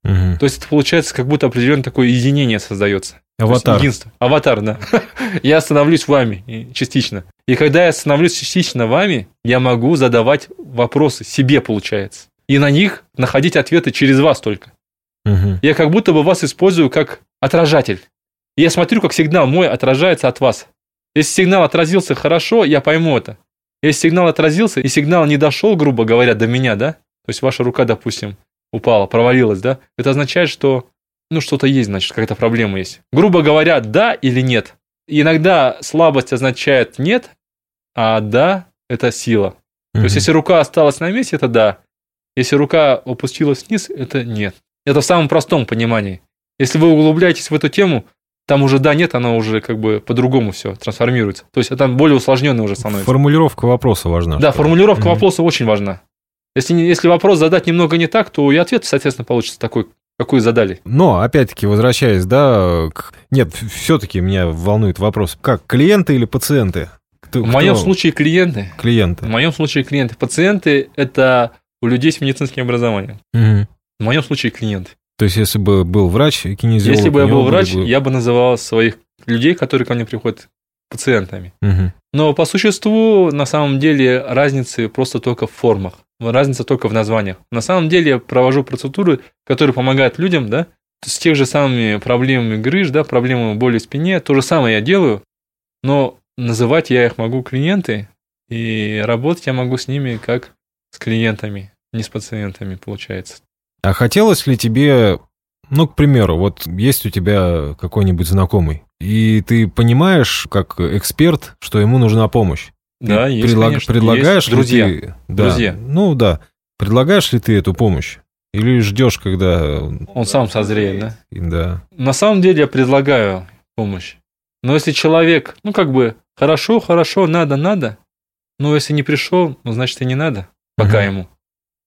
Мгм. То есть это получается как будто определенное такое единение создается. Аватар. единство. Аватар, да. я становлюсь вами частично. И когда я становлюсь частично вами, я могу задавать вопросы себе, получается. И на них находить ответы через вас только. Мгм. Я как будто бы вас использую как отражатель. И я смотрю, как сигнал мой отражается от вас. Если сигнал отразился хорошо, я пойму это. Если сигнал отразился, и сигнал не дошел, грубо говоря, до меня, да? То есть ваша рука, допустим, упала, провалилась, да? Это означает, что ну что-то есть, значит, какая-то проблема есть. Грубо говоря, да или нет. И иногда слабость означает нет, а да – это сила. То есть, если рука осталась на месте, это да. Если рука опустилась вниз, это нет. Это в самом простом понимании. Если вы углубляетесь в эту тему, там уже да, нет, она уже как бы по-другому все трансформируется. То есть, это более усложненный уже становится. Формулировка вопроса важна. Да, формулировка Мгм. вопроса очень важна. Если, если вопрос задать немного не так, то и ответ, соответственно, получится такой, какой задали. Но, опять-таки, возвращаясь, да, к... нет, все-таки меня волнует вопрос, как, клиенты или пациенты? Кто- В моем кто случае клиенты. Клиенты. В моем случае клиенты. Пациенты – это у людей с медицинским образованием. Мгм. В моем случае клиенты. То есть, если бы был врач, кинезиолог... Если бы я был врач, бы- я бы называл своих людей, которые ко мне приходят, пациентами. Мгм. Но по существу, на самом деле, разницы просто только в формах. Разница только в названиях. На самом деле я провожу процедуры, которые помогают людям, да, с тех же самыми проблемами грыж, да, проблемами боли в спине. То же самое я делаю, но называть я их могу клиенты, и работать я могу с ними как с клиентами, не с пациентами, получается. А хотелось ли тебе, ну, к примеру, вот есть у тебя какой-нибудь знакомый, и ты понимаешь, как эксперт, что ему нужна помощь? Ты Да, есть, предлаг- конечно, Предлагаешь есть. ли Друзья. ты... Да, Друзья. Ну, да. Предлагаешь ли ты эту помощь? Или ждешь, когда... Он сам созреет, да? Да. На самом деле я предлагаю помощь. Но если человек, ну как бы, хорошо, хорошо, надо, надо, но если не пришел, ну значит и не надо пока Мгм. ему.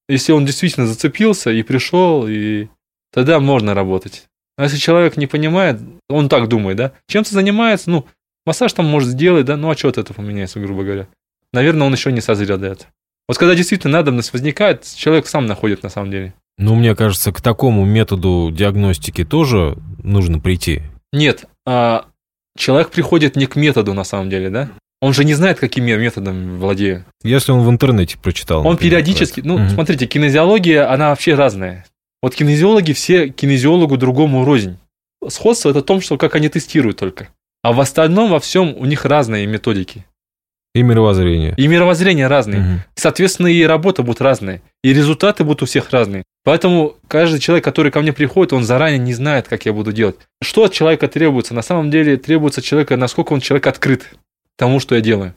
Если он действительно зацепился и пришел, и тогда можно работать. А если человек не понимает, он так думает, да, чем-то занимается, ну, массаж там может сделать, да, ну а что от этого поменяется, грубо говоря. Наверное, он еще не созрел до этого. Вот когда действительно надобность возникает, человек сам находит на самом деле. Ну, мне кажется, к такому методу диагностики тоже нужно прийти. Нет, а, человек приходит не к методу на самом деле, да? Он же не знает, какими методами владею. Если он в интернете прочитал. Он например, периодически, ну. Мгм. смотрите, кинезиология, она вообще разная. Вот кинезиологи все кинезиологу другому рознь. Сходство это в том, что как они тестируют только. А в остальном во всем у них разные методики. И мировоззрение. И мировоззрение разные. Мгм. Соответственно, и работа будет разная. И результаты будут у всех разные. Поэтому каждый человек, который ко мне приходит, он заранее не знает, как я буду делать. Что от человека требуется? На самом деле требуется человека, насколько он человек открыт тому, что я делаю.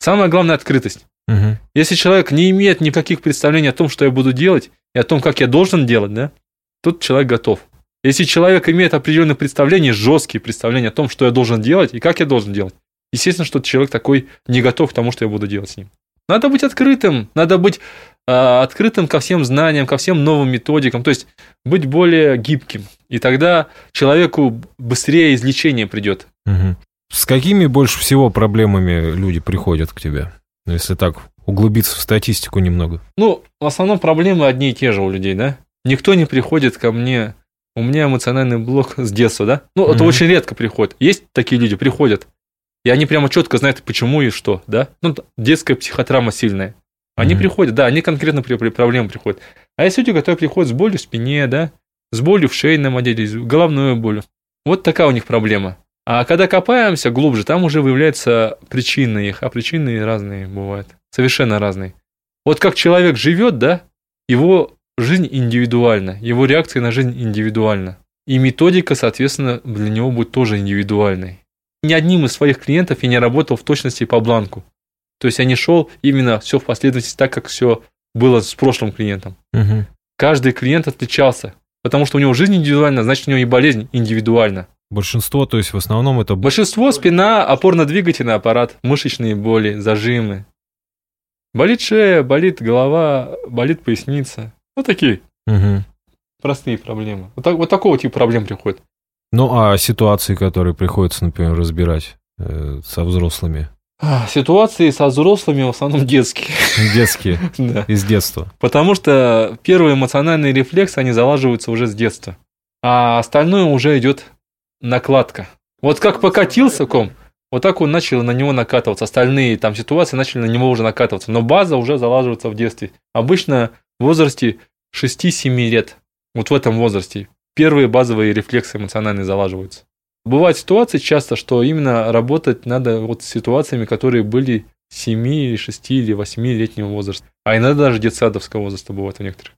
Самое главное – открытость. Мгм. Если человек не имеет никаких представлений о том, что я буду делать, и о том, как я должен делать, да, тут человек готов. Если человек имеет определенные представления, жесткие представления о том, что я должен делать и как я должен делать, естественно, что человек такой не готов к тому, что я буду делать с ним. Надо быть открытым, надо быть а, открытым ко всем знаниям, ко всем новым методикам, то есть быть более гибким. И тогда человеку быстрее излечение придет. Мгм. С какими больше всего проблемами люди приходят к тебе? Ну, Если так углубиться в статистику немного. Ну, в основном проблемы одни и те же у людей, да? Никто не приходит ко мне, у меня эмоциональный блок с детства, да? Ну, это Мгм. очень редко приходит. Есть такие люди, приходят. И они прямо четко знают, почему и что, да? Ну, детская психотравма сильная. Они Мгм. приходят, да, они конкретно при, при проблемам приходят. А есть люди, которые приходят с болью в спине, да, с болью в шейном отделе, с головной болью. Вот такая у них проблема. А когда копаемся глубже, там уже выявляются причины их, а причины разные бывают, совершенно разные. Вот как человек живет, да, его жизнь индивидуальна, его реакция на жизнь индивидуальна. И методика, соответственно, для него будет тоже индивидуальной. Ни одним из своих клиентов я не работал в точности по бланку. То есть я не шел именно все в последовательности так, как все было с прошлым клиентом. Мгм. Каждый клиент отличался, потому что у него жизнь индивидуальна, значит, у него и болезнь индивидуальна. Большинство, то есть в основном это... Большинство спина, опорно-двигательный аппарат, мышечные боли, зажимы. Болит шея, болит голова, болит поясница. Вот такие Мгм. простые проблемы. Вот, так- вот такого типа проблем приходит. Ну, а ситуации, которые приходится, например, разбирать э, со взрослыми? А, Ситуации со взрослыми в основном детские. Детские, Да. из детства. Потому что первые эмоциональные рефлексы, они залаживаются уже с детства. А остальное уже идет накладка. Вот как покатился ком, вот так он начал на него накатываться. Остальные там ситуации начали на него уже накатываться. Но база уже залаживается в детстве. Обычно в возрасте 6-7 лет. Вот в этом возрасте. Первые базовые рефлексы эмоциональные залаживаются. Бывают ситуации часто, что именно работать надо вот с ситуациями, которые были 7 или 6 или 8-летнего возраста. А иногда даже детсадовского возраста бывает у некоторых.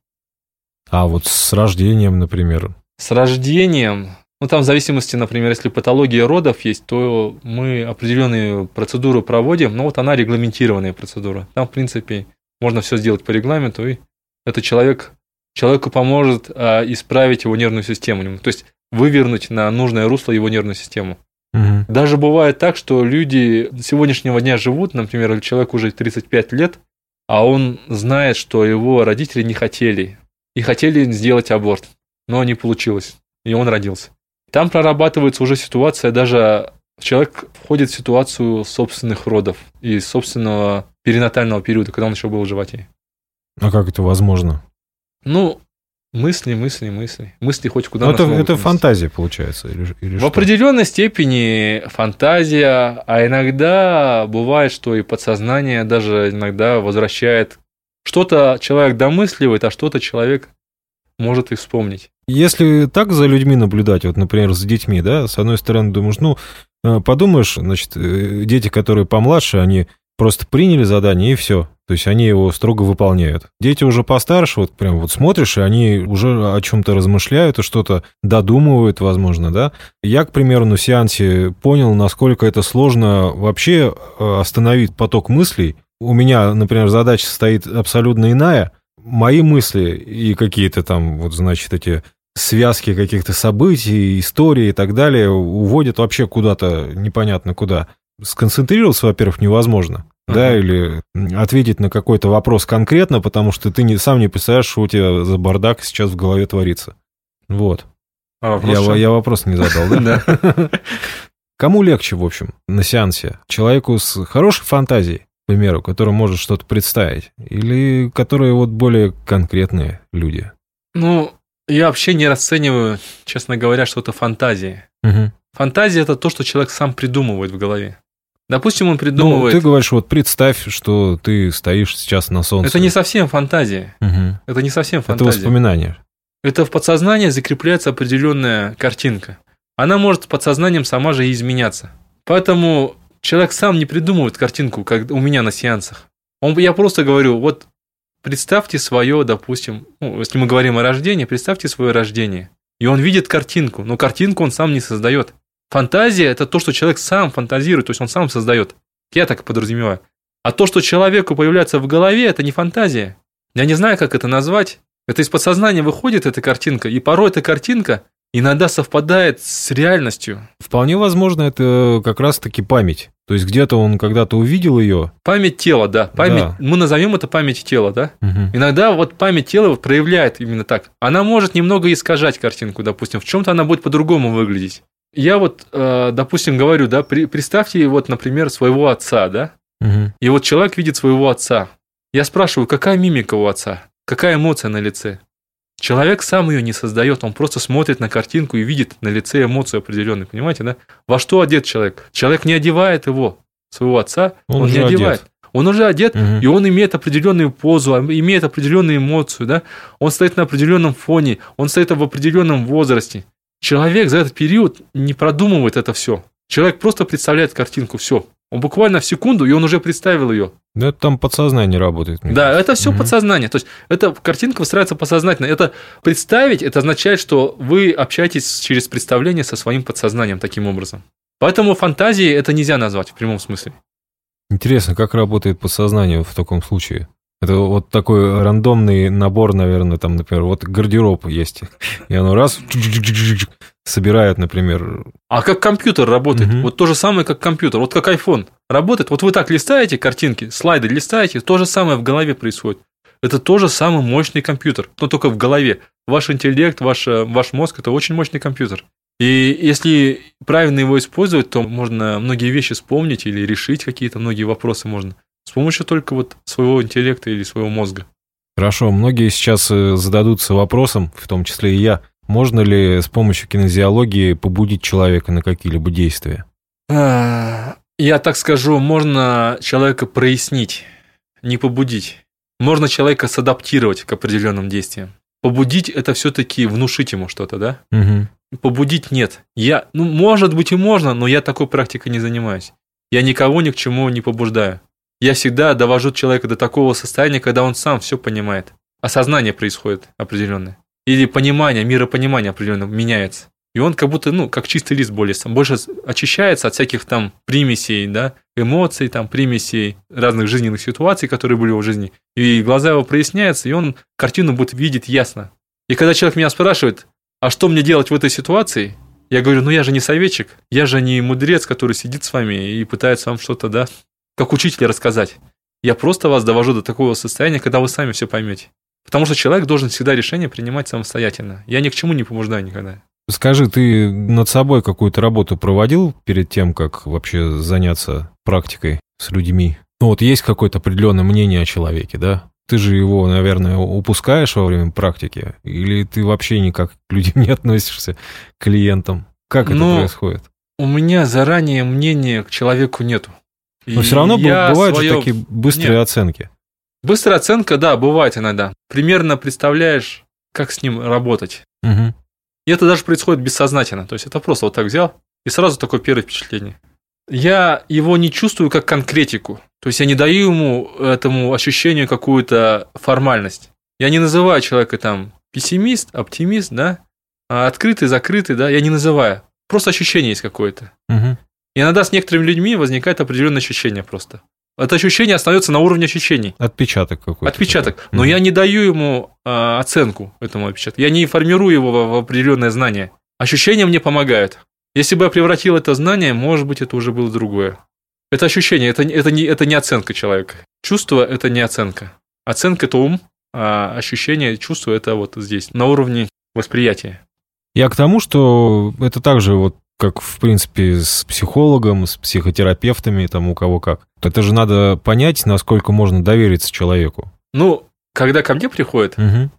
А вот с рождением, например. С рождением, ну там в зависимости, например, если патология родов есть, то мы определенные процедуры проводим, но вот она регламентированная процедура. Там, в принципе, можно все сделать по регламенту, и это человек, человеку поможет а, исправить его нервную систему, то есть вывернуть на нужное русло его нервную систему. Мгм. Даже бывает так, что люди сегодняшнего дня живут, например, человек уже 35 лет, а он знает, что его родители не хотели. И хотели сделать аборт, но не получилось. И он родился. Там прорабатывается уже ситуация, даже человек входит в ситуацию собственных родов и собственного перинатального периода, когда он еще был в животе. А как это возможно? Ну, мысли, мысли, мысли. Мысли хоть куда Ну, это, это фантазия, получается, или, или В что? определенной степени фантазия, а иногда бывает, что и подсознание даже иногда возвращает. Что-то человек домысливает, а что-то человек может и вспомнить. Если так за людьми наблюдать, вот, например, за детьми, да, с одной стороны, думаешь, ну, э, подумаешь, значит, э, дети, которые помладше, они просто приняли задание и все. То есть они его строго выполняют. Дети уже постарше, вот прям вот смотришь, и они уже о чем-то размышляют и что-то додумывают, возможно, да. Я, к примеру, на сеансе понял, насколько это сложно вообще э, остановить поток мыслей. У меня, например, задача стоит абсолютно иная. Мои мысли и какие-то там, вот, значит, эти связки каких-то событий, истории и так далее уводят вообще куда-то непонятно куда. Сконцентрироваться, во-первых, невозможно. Да, Ага. или ответить на какой-то вопрос конкретно, потому что ты не, сам не представляешь, что у тебя за бардак сейчас в голове творится. Вот. А Я, во- я вопрос не задал, да? Кому легче, в общем, на сеансе? Человеку с хорошей фантазией, примеру, который может что-то представить? Или которые вот более конкретные люди? Ну, я вообще не расцениваю, честно говоря, что это фантазия. Мгм. Фантазия – это то, что человек сам придумывает в голове. Допустим, он Ну, придумывает... ты говоришь, вот представь, что ты стоишь сейчас на солнце. это не совсем фантазия. Мгм. Это не совсем Это фантазия. воспоминание. Это в подсознание закрепляется определенная картинка. Она может подсознанием сама же и изменяться. Поэтому человек сам не придумывает картинку, как у меня на сеансах. Он, я просто говорю, вот представьте свое, допустим, ну, если мы говорим о рождении, представьте свое рождение. И он видит картинку, но картинку он сам не создает. Фантазия – это то, что человек сам фантазирует, то есть он сам создает. Я так подразумеваю. А то, что человеку появляется в голове, это не фантазия. Я не знаю, как это назвать. Это из подсознания выходит эта картинка, и порой эта картинка иногда совпадает с реальностью. Вполне возможно, это как раз-таки память. То есть где-то он когда-то увидел ее. Память тела, да. Память, Да. Мы назовем это память тела, да. Мгм. Иногда вот память тела проявляет именно так. Она может немного искажать картинку, допустим. В чем-то она будет по-другому выглядеть. Я вот, э, допустим, говорю, да, представьте вот, например, своего отца, да. Мгм. И вот человек видит своего отца. Я спрашиваю, какая мимика у отца? Какая эмоция на лице? Человек сам ее не создает, он просто смотрит на картинку и видит на лице эмоцию определенную, понимаете, да? Во что одет человек? Человек не одевает его, своего отца, он, он не одевает. Одет. Он уже одет, угу. и он имеет определенную позу, имеет определенную эмоцию, да? Он стоит на определенном фоне, он стоит в определенном возрасте. Человек за этот период не продумывает это все. Человек просто представляет картинку, все. Он буквально в секунду, и он уже представил ее. Да, это там подсознание работает. Да, кажется. это все угу. подсознание. То есть, эта картинка выстраивается подсознательно. Это представить, это означает, что вы общаетесь через представление со своим подсознанием таким образом. Поэтому фантазии это нельзя назвать в прямом смысле. Интересно, как работает подсознание в таком случае? Это вот такой рандомный набор, наверное, там, например, вот гардероб есть, и оно раз собирает, например. А как компьютер работает? Угу. Вот то же самое, как компьютер, вот как iPhone работает. Вот вы так листаете картинки, слайды листаете, то же самое в голове происходит. Это тоже самый мощный компьютер, но только в голове. Ваш интеллект, ваш, ваш мозг – это очень мощный компьютер. И если правильно его использовать, то можно многие вещи вспомнить или решить какие-то многие вопросы можно с помощью только вот своего интеллекта или своего мозга. Хорошо, многие сейчас э, зададутся вопросом, в том числе и я, можно ли с помощью кинезиологии побудить человека на какие-либо действия? А, я так скажу, можно человека прояснить, не побудить. Можно человека садаптировать к определенным действиям. Побудить это все-таки внушить ему что-то, да? Угу. Побудить нет. Я, ну, может быть и можно, но я такой практикой не занимаюсь. Я никого ни к чему не побуждаю. Я всегда довожу человека до такого состояния, когда он сам все понимает. Осознание происходит определенное. Или понимание, миропонимание определенно меняется. И он как будто, ну, как чистый лист более, больше очищается от всяких там примесей, да, эмоций, там, примесей разных жизненных ситуаций, которые были в его жизни. И глаза его проясняются, и он картину будет видеть ясно. И когда человек меня спрашивает, а что мне делать в этой ситуации? Я говорю, ну я же не советчик, я же не мудрец, который сидит с вами и пытается вам что-то, да, как учитель рассказать. Я просто вас довожу до такого состояния, когда вы сами все поймете. Потому что человек должен всегда решение принимать самостоятельно. Я ни к чему не побуждаю никогда. Скажи, ты над собой какую-то работу проводил перед тем, как вообще заняться практикой с людьми? Ну вот есть какое-то определенное мнение о человеке, да? Ты же его, наверное, упускаешь во время практики? Или ты вообще никак к людям не относишься, к клиентам? Как это происходит? У меня заранее мнения к человеку нету. Но все равно бывают свое... же такие быстрые Нет. оценки. Быстрая оценка, да, бывает иногда. Примерно представляешь, как с ним работать. Угу. И это даже происходит бессознательно. То есть это просто вот так взял, и сразу такое первое впечатление. Я его не чувствую как конкретику. То есть я не даю ему этому ощущению какую-то формальность. Я не называю человека там пессимист, оптимист, да, а открытый, закрытый, да, я не называю. Просто ощущение есть какое-то. Угу. И иногда с некоторыми людьми возникает определенное ощущение просто. Это ощущение остается на уровне ощущений. Отпечаток какой-то. Отпечаток. Но mm я не даю ему э, оценку этому отпечатку. Я не формирую его в, в определенное знание. Ощущения мне помогают. Если бы я превратил это знание, может быть, это уже было другое. Это ощущение, это, это, не, это не оценка человека. Чувство – это не оценка. Оценка – это ум, а ощущение, чувство – это вот здесь, на уровне восприятия. Я к тому, что это также вот как, в принципе, с психологом, с психотерапевтами, там у кого как. Это же надо понять, насколько можно довериться человеку. Ну, когда ко мне приходят, угу.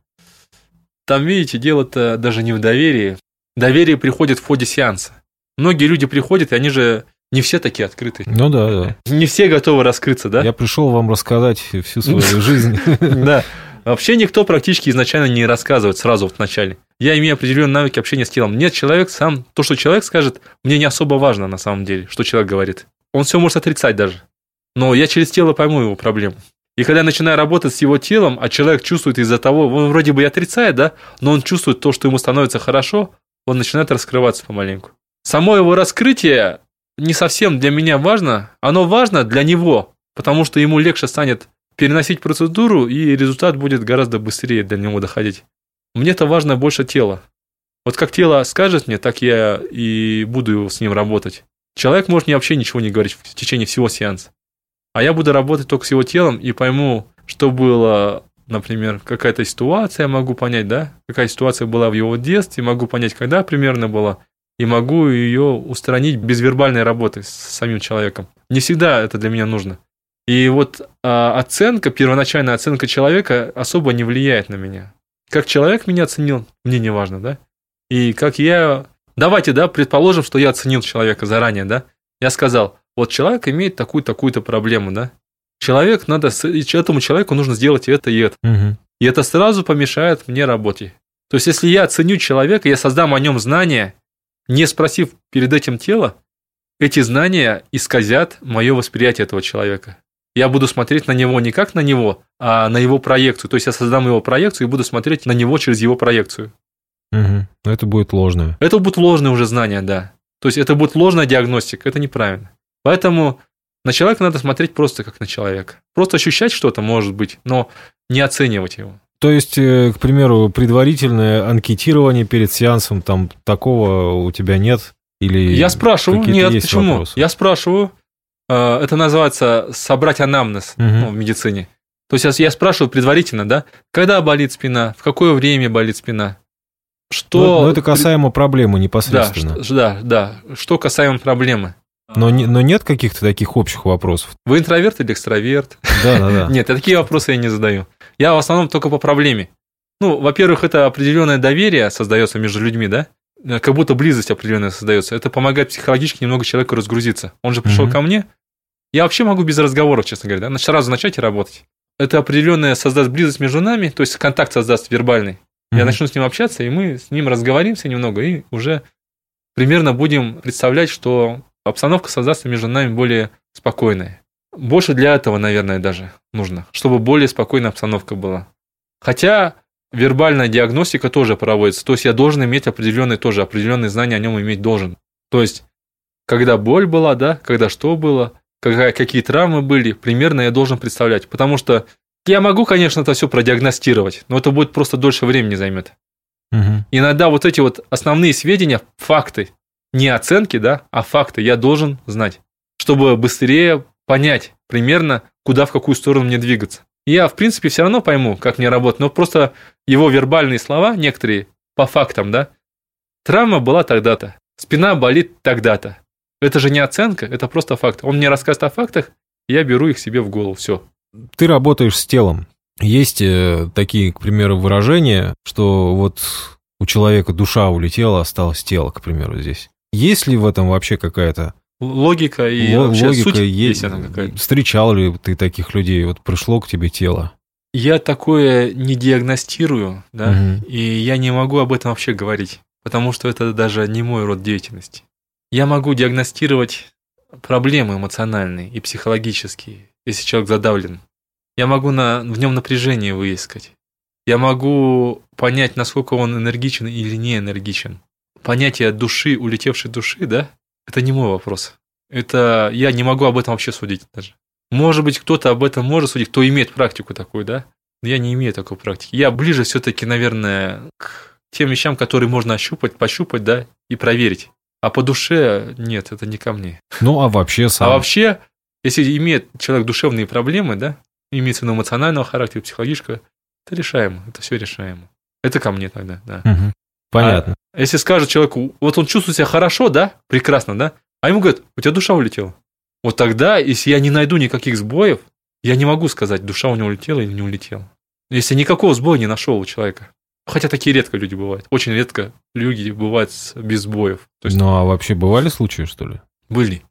там, видите, дело-то даже не в доверии. Доверие приходит в ходе сеанса. Многие люди приходят, и они же не все такие открытые. Ну да, да. Не все готовы раскрыться, да? Я пришел вам рассказать всю свою жизнь. Да. Вообще никто практически изначально не рассказывает сразу в начале. Я имею определенные навыки общения с телом. Нет, человек сам, то, что человек скажет, мне не особо важно на самом деле, что человек говорит. Он все может отрицать даже. Но я через тело пойму его проблему. И когда я начинаю работать с его телом, а человек чувствует из-за того, он вроде бы и отрицает, да, но он чувствует то, что ему становится хорошо, он начинает раскрываться помаленьку. Само его раскрытие не совсем для меня важно, оно важно для него, потому что ему легче станет переносить процедуру, и результат будет гораздо быстрее для него доходить. Мне-то важно больше тело. Вот как тело скажет мне, так я и буду с ним работать. Человек может мне вообще ничего не говорить в течение всего сеанса. А я буду работать только с его телом и пойму, что было, например, какая-то ситуация, могу понять, да, какая ситуация была в его детстве, могу понять, когда примерно была, и могу ее устранить без вербальной работы с самим человеком. Не всегда это для меня нужно. И вот а, оценка, первоначальная оценка человека особо не влияет на меня. Как человек меня оценил, мне не важно, да? И как я... Давайте, да, предположим, что я оценил человека заранее, да? Я сказал, вот человек имеет такую-такую-то проблему, да? Человек надо... Этому человеку нужно сделать это и это. Мгм. И это сразу помешает мне работе. То есть, если я оценю человека, я создам о нем знания, не спросив перед этим тело, эти знания исказят мое восприятие этого человека. Я буду смотреть на него не как на него, а на его проекцию. То есть, я создам его проекцию и буду смотреть на него через его проекцию. Но это будет ложное. Это будут ложные уже знания, да. То есть, это будет ложная диагностика, это неправильно. Поэтому на человека надо смотреть просто как на человека. Просто ощущать что-то, может быть, но не оценивать его. То есть, э, к примеру, предварительное анкетирование перед сеансом, там такого у тебя нет? Или Я спрашиваю, нет, почему? вопросы? Я спрашиваю, это называется собрать анамнез Мгм. ну, в медицине. То есть я, спрашиваю предварительно, да, когда болит спина, в какое время болит спина, что... Но, но это касаемо проблемы да, непосредственно. что, да, да, что касаемо проблемы. Но, не- но нет каких-то таких общих вопросов? Вы интроверт или экстраверт? Да, да, да. Нет, такие вопросы я не задаю. Я в основном только по проблеме. Ну, во-первых, это определенное доверие создается между людьми, да? Э, Как будто близость определенная создается. Это помогает психологически немного человеку разгрузиться. Он же пришел Мгм. ко мне. Я вообще могу без разговоров, честно говоря, да? сразу начать и работать. Это определенная создаст близость между нами, то есть контакт создаст вербальный. Я Мгм. начну с ним общаться, и мы с ним разговоримся немного, и уже примерно будем представлять, что обстановка создастся между нами более спокойная. Больше для этого, наверное, даже нужно, чтобы более спокойная обстановка была. Хотя вербальная диагностика тоже проводится, то есть я должен иметь определенные тоже, определенные знания о нем иметь должен. То есть, когда боль была, да, когда что было, когда, какие травмы были, примерно я должен представлять. Потому что я могу, конечно, это все продиагностировать, но это будет просто дольше времени займет. Мгм. Иногда вот эти вот основные сведения, факты, не оценки, да, а факты я должен знать, чтобы быстрее понять примерно, куда, в какую сторону мне двигаться. Я, в принципе, все равно пойму, как мне работать, но просто его вербальные слова, некоторые, по фактам, да, травма была тогда-то, спина болит тогда-то. Это же не оценка, это просто факт. Он мне рассказывает о фактах, я беру их себе в голову, все. Ты работаешь с телом. Есть э, такие, к примеру, выражения, что вот у человека душа улетела, осталось тело, к примеру, здесь. Есть ли в этом вообще какая-то Логика и ло- вообще логика? суть есть есть она какая-то. Встречал ли ты таких людей? Вот пришло к тебе тело. Я такое не диагностирую, да, Мгм. и я не могу об этом вообще говорить, потому что это даже не мой род деятельности. Я могу диагностировать проблемы эмоциональные и психологические, если человек задавлен. Я могу на, в нем напряжение выискать. Я могу понять, насколько он энергичен или не энергичен. Понятие души, улетевшей души, да, это не мой вопрос. Это я не могу об этом вообще судить даже. Может быть, кто-то об этом может судить, кто имеет практику такую, да? Но я не имею такой практики. Я ближе все-таки, наверное, к тем вещам, которые можно ощупать, пощупать, да, и проверить. А по душе нет, это не ко мне. Ну, а вообще сам. А вообще, если имеет человек душевные проблемы, да, имеется виду эмоционального характера, психологического, это решаемо, это все решаемо. Это ко мне тогда, да. Мгм. Понятно. А если скажут человеку, вот он чувствует себя хорошо, да, прекрасно, да, а ему говорят, у тебя душа улетела. Вот тогда, если я не найду никаких сбоев, я не могу сказать, душа у него улетела или не улетела. Если никакого сбоя не нашел у человека. Хотя такие редко люди бывают. Очень редко люди бывают без сбоев. То есть Ну, а вообще бывали случаи, что ли? были.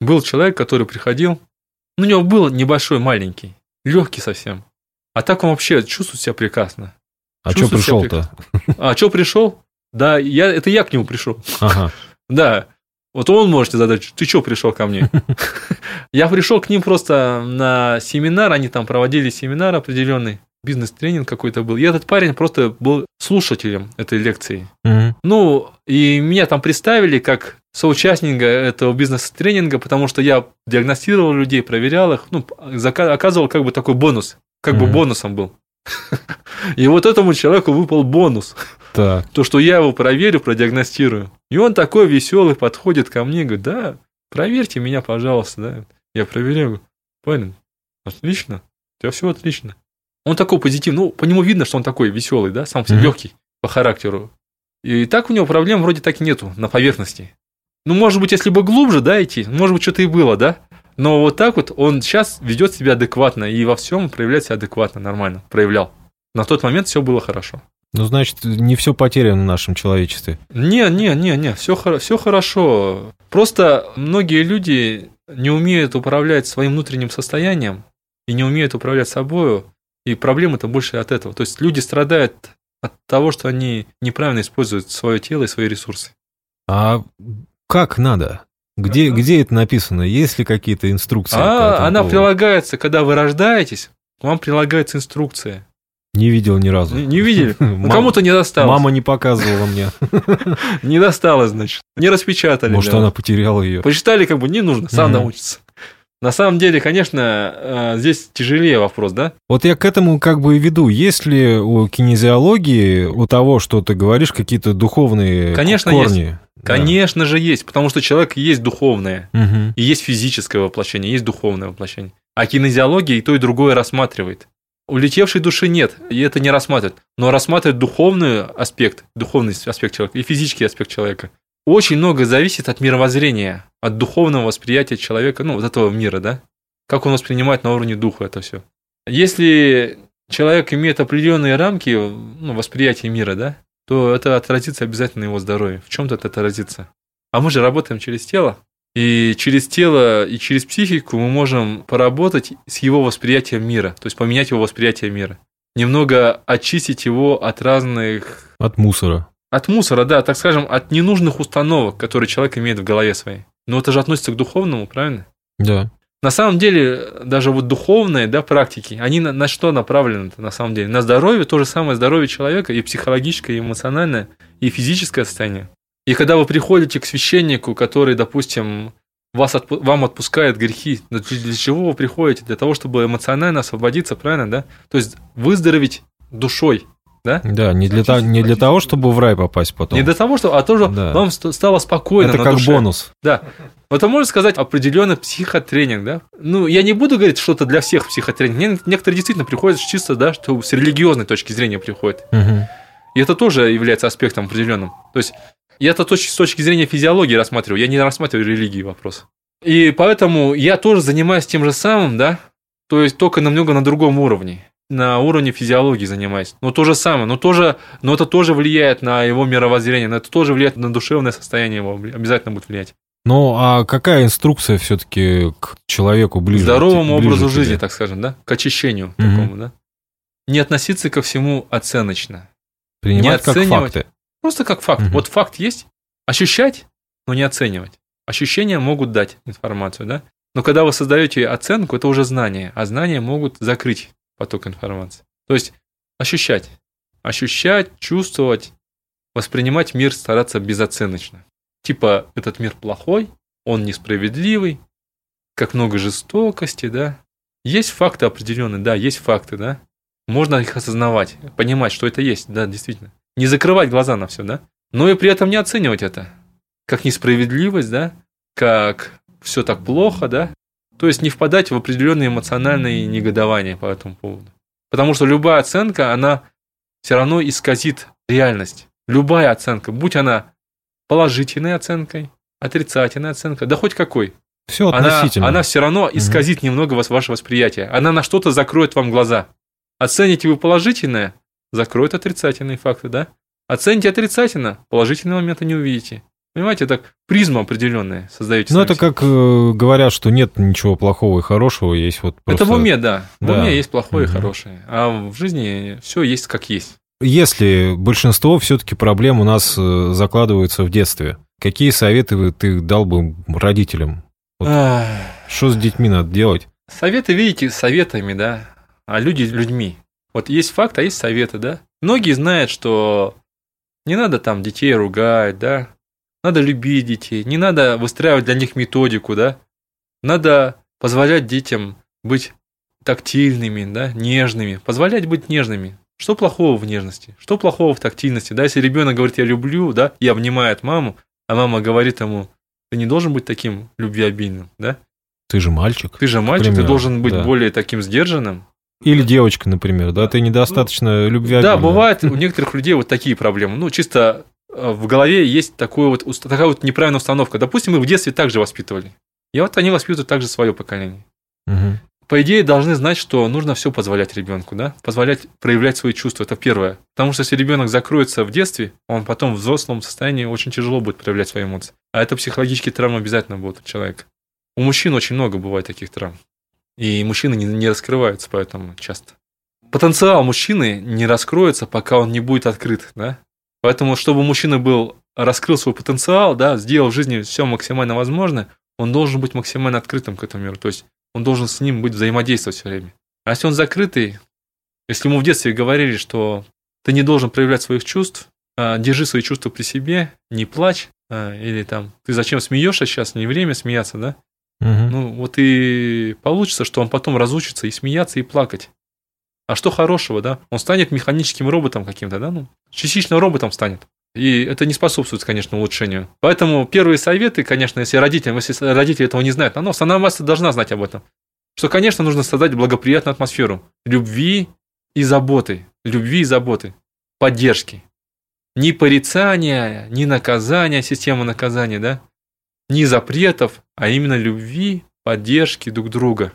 Был человек, который приходил, ну, у него был небольшой, маленький, легкий совсем. А так он вообще чувствует себя прекрасно. А что пришел-то? А что пришел? Да, я, это я к нему пришел. Ага. Да. Вот он можете задать, ты что пришел ко мне? Я пришел к ним просто на семинар, они там проводили семинар определенный, бизнес-тренинг какой-то был. И этот парень просто был слушателем этой лекции. Ну, и меня там представили как соучастника этого бизнес-тренинга, потому что я диагностировал людей, проверял их, ну, оказывал как бы такой бонус, как бы бонусом был. И вот этому человеку выпал бонус. Так. То, что я его проверю, продиагностирую. И он такой веселый подходит ко мне и говорит, да, проверьте меня, пожалуйста. Да. Я проверяю, парень, отлично, у тебя все отлично. Он такой позитивный, ну, по нему видно, что он такой веселый, да, сам Мгм. легкий по характеру. И так у него проблем вроде так и нету на поверхности. Ну, может быть, если бы глубже, да, идти, может быть, что-то и было, да. Но вот так вот он сейчас ведет себя адекватно и во всем проявляет себя адекватно, нормально, проявлял. На тот момент все было хорошо. Ну, значит, не все потеряно в нашем человечестве. Не, не, не, не, все, все хорошо. Просто многие люди не умеют управлять своим внутренним состоянием и не умеют управлять собою, и проблема-то больше от этого. То есть люди страдают от того, что они неправильно используют свое тело и свои ресурсы. А как надо? Где, где это написано? Есть ли какие-то инструкции? А, она поводу? прилагается, когда вы рождаетесь, к вам прилагается инструкция. Не видел ни разу. Не, не видели? Ну, кому-то не досталось. Мама не показывала мне. Не досталось, значит. Не распечатали. Может, она потеряла ее. Почитали, как бы не нужно, сам научится. На самом деле, конечно, э, здесь тяжелее вопрос, да? Вот я к этому как бы и веду. Есть ли у кинезиологии, у того, что ты говоришь, какие-то духовные конечно, корни? Есть. Да. Конечно же есть, потому что человек есть духовное, угу. и есть физическое воплощение, есть духовное воплощение. А кинезиология и то, и другое рассматривает. Улетевшей души нет, и это не рассматривает. Но рассматривает духовный аспект, духовный аспект человека и физический аспект человека. Очень много зависит от мировоззрения, от духовного восприятия человека, ну, вот этого мира, да? Как он воспринимает на уровне духа это все. Если человек имеет определенные рамки ну, восприятия мира, да, то это отразится обязательно на его здоровье. В чем-то это отразится. А мы же работаем через тело. И через тело и через психику мы можем поработать с его восприятием мира, то есть поменять его восприятие мира. Немного очистить его от разных... От мусора. От мусора, да, так скажем, от ненужных установок, которые человек имеет в голове своей. Но это же относится к духовному, правильно? Да. На самом деле, даже вот духовные да, практики, они на, на что направлены на самом деле? На здоровье, то же самое здоровье человека, и психологическое, и эмоциональное, и физическое состояние. И когда вы приходите к священнику, который, допустим, вас отпу- вам отпускает грехи, для чего вы приходите? Для того, чтобы эмоционально освободиться, правильно, да? То есть выздороветь душой, да? Да, не для, та, не для того, чтобы в рай попасть потом. Не для того, чтобы, а тоже да. вам стало спокойно. Это как душе. бонус. Да. Это можно сказать определенный психотренинг, да? Ну, я не буду говорить что-то для всех психотренинг. Некоторые действительно приходят чисто, да, что с религиозной точки зрения приходят. Угу. И это тоже является аспектом определенным. То есть я это с точки зрения физиологии рассматриваю, я не рассматриваю религии вопрос. И поэтому я тоже занимаюсь тем же самым, да, то есть только намного на другом уровне на уровне физиологии занимаюсь. Но то же самое, но, тоже, но это тоже влияет на его мировоззрение, но это тоже влияет на душевное состояние его, обязательно будет влиять. Ну, а какая инструкция все-таки к человеку ближе? Здоровому ближе образу жизни, так скажем, да? К очищению угу. такому, да? Не относиться ко всему оценочно. Принимать не оценивать. как факты. Просто как факт. Угу. Вот факт есть, ощущать, но не оценивать. Ощущения могут дать информацию, да? Но когда вы создаете оценку, это уже знания, а знания могут закрыть поток информации. То есть ощущать, ощущать, чувствовать, воспринимать мир, стараться безоценочно. Типа этот мир плохой, он несправедливый, как много жестокости, да. Есть факты определенные, да, есть факты, да. Можно их осознавать, понимать, что это есть, да, действительно не закрывать глаза на все, да, но и при этом не оценивать это как несправедливость, да, как все так плохо, да, то есть не впадать в определенные эмоциональные негодования по этому поводу. Потому что любая оценка, она все равно исказит реальность. Любая оценка, будь она положительной оценкой, отрицательной оценкой, да хоть какой. Все относительно. Она, она все равно исказит угу. немного вас, ваше восприятие. Она на что-то закроет вам глаза. Оцените вы положительное, закроет отрицательные факты, да? Оцените отрицательно, положительные моменты не увидите. Понимаете, так призма определенная создаете. Ну, это как э, говорят, что нет ничего плохого и хорошего, есть вот просто... Это в уме, да. В да. уме есть плохое угу. и хорошее. А в жизни все есть как есть. Если большинство все-таки проблем у нас э, закладываются в детстве, какие советы ты дал бы родителям? Вот что с детьми надо делать? Советы, видите, советами, да, а люди людьми. Вот есть факт, а есть советы, да? Многие знают, что не надо там детей ругать, да? Надо любить детей, не надо выстраивать для них методику, да? Надо позволять детям быть тактильными, да, нежными, позволять быть нежными. Что плохого в нежности? Что плохого в тактильности? Да, если ребенок говорит «я люблю», да, и обнимает маму, а мама говорит ему «ты не должен быть таким любвеобильным», да? Ты же мальчик. Ты же мальчик, ты должен быть да. более таким сдержанным, или девочка, например, да, ты недостаточно любви. Да, бывает у некоторых людей вот такие проблемы. Ну, чисто в голове есть такое вот, такая вот неправильная установка. Допустим, мы в детстве также воспитывали. И вот они воспитывают также свое поколение. Угу. по идее, должны знать, что нужно все позволять ребенку, да? Позволять проявлять свои чувства, это первое. Потому что если ребенок закроется в детстве, он потом в взрослом состоянии очень тяжело будет проявлять свои эмоции. А это психологические травмы обязательно будут у человека. У мужчин очень много бывает таких травм. И мужчины не, не раскрываются поэтому часто. Потенциал мужчины не раскроется, пока он не будет открыт, да? Поэтому, чтобы мужчина был, раскрыл свой потенциал, да, сделал в жизни все максимально возможное, он должен быть максимально открытым к этому миру. То есть он должен с ним быть взаимодействовать все время. А если он закрытый, если ему в детстве говорили, что ты не должен проявлять своих чувств, а, держи свои чувства при себе, не плачь, а, или там, ты зачем смеешься сейчас, не время смеяться, да? Мгм. Ну, вот и получится, что он потом разучится и смеяться, и плакать. А что хорошего, да? Он станет механическим роботом каким-то, да? Ну, частично роботом станет. И это не способствует, конечно, улучшению. Поэтому первые советы, конечно, если родителям, если родители этого не знают, но сама масса должна знать об этом. Что, конечно, нужно создать благоприятную атмосферу любви и заботы. Любви и заботы. Поддержки. Ни порицания, ни наказания, система наказания, да? Ни запретов, а именно любви, поддержки друг друга.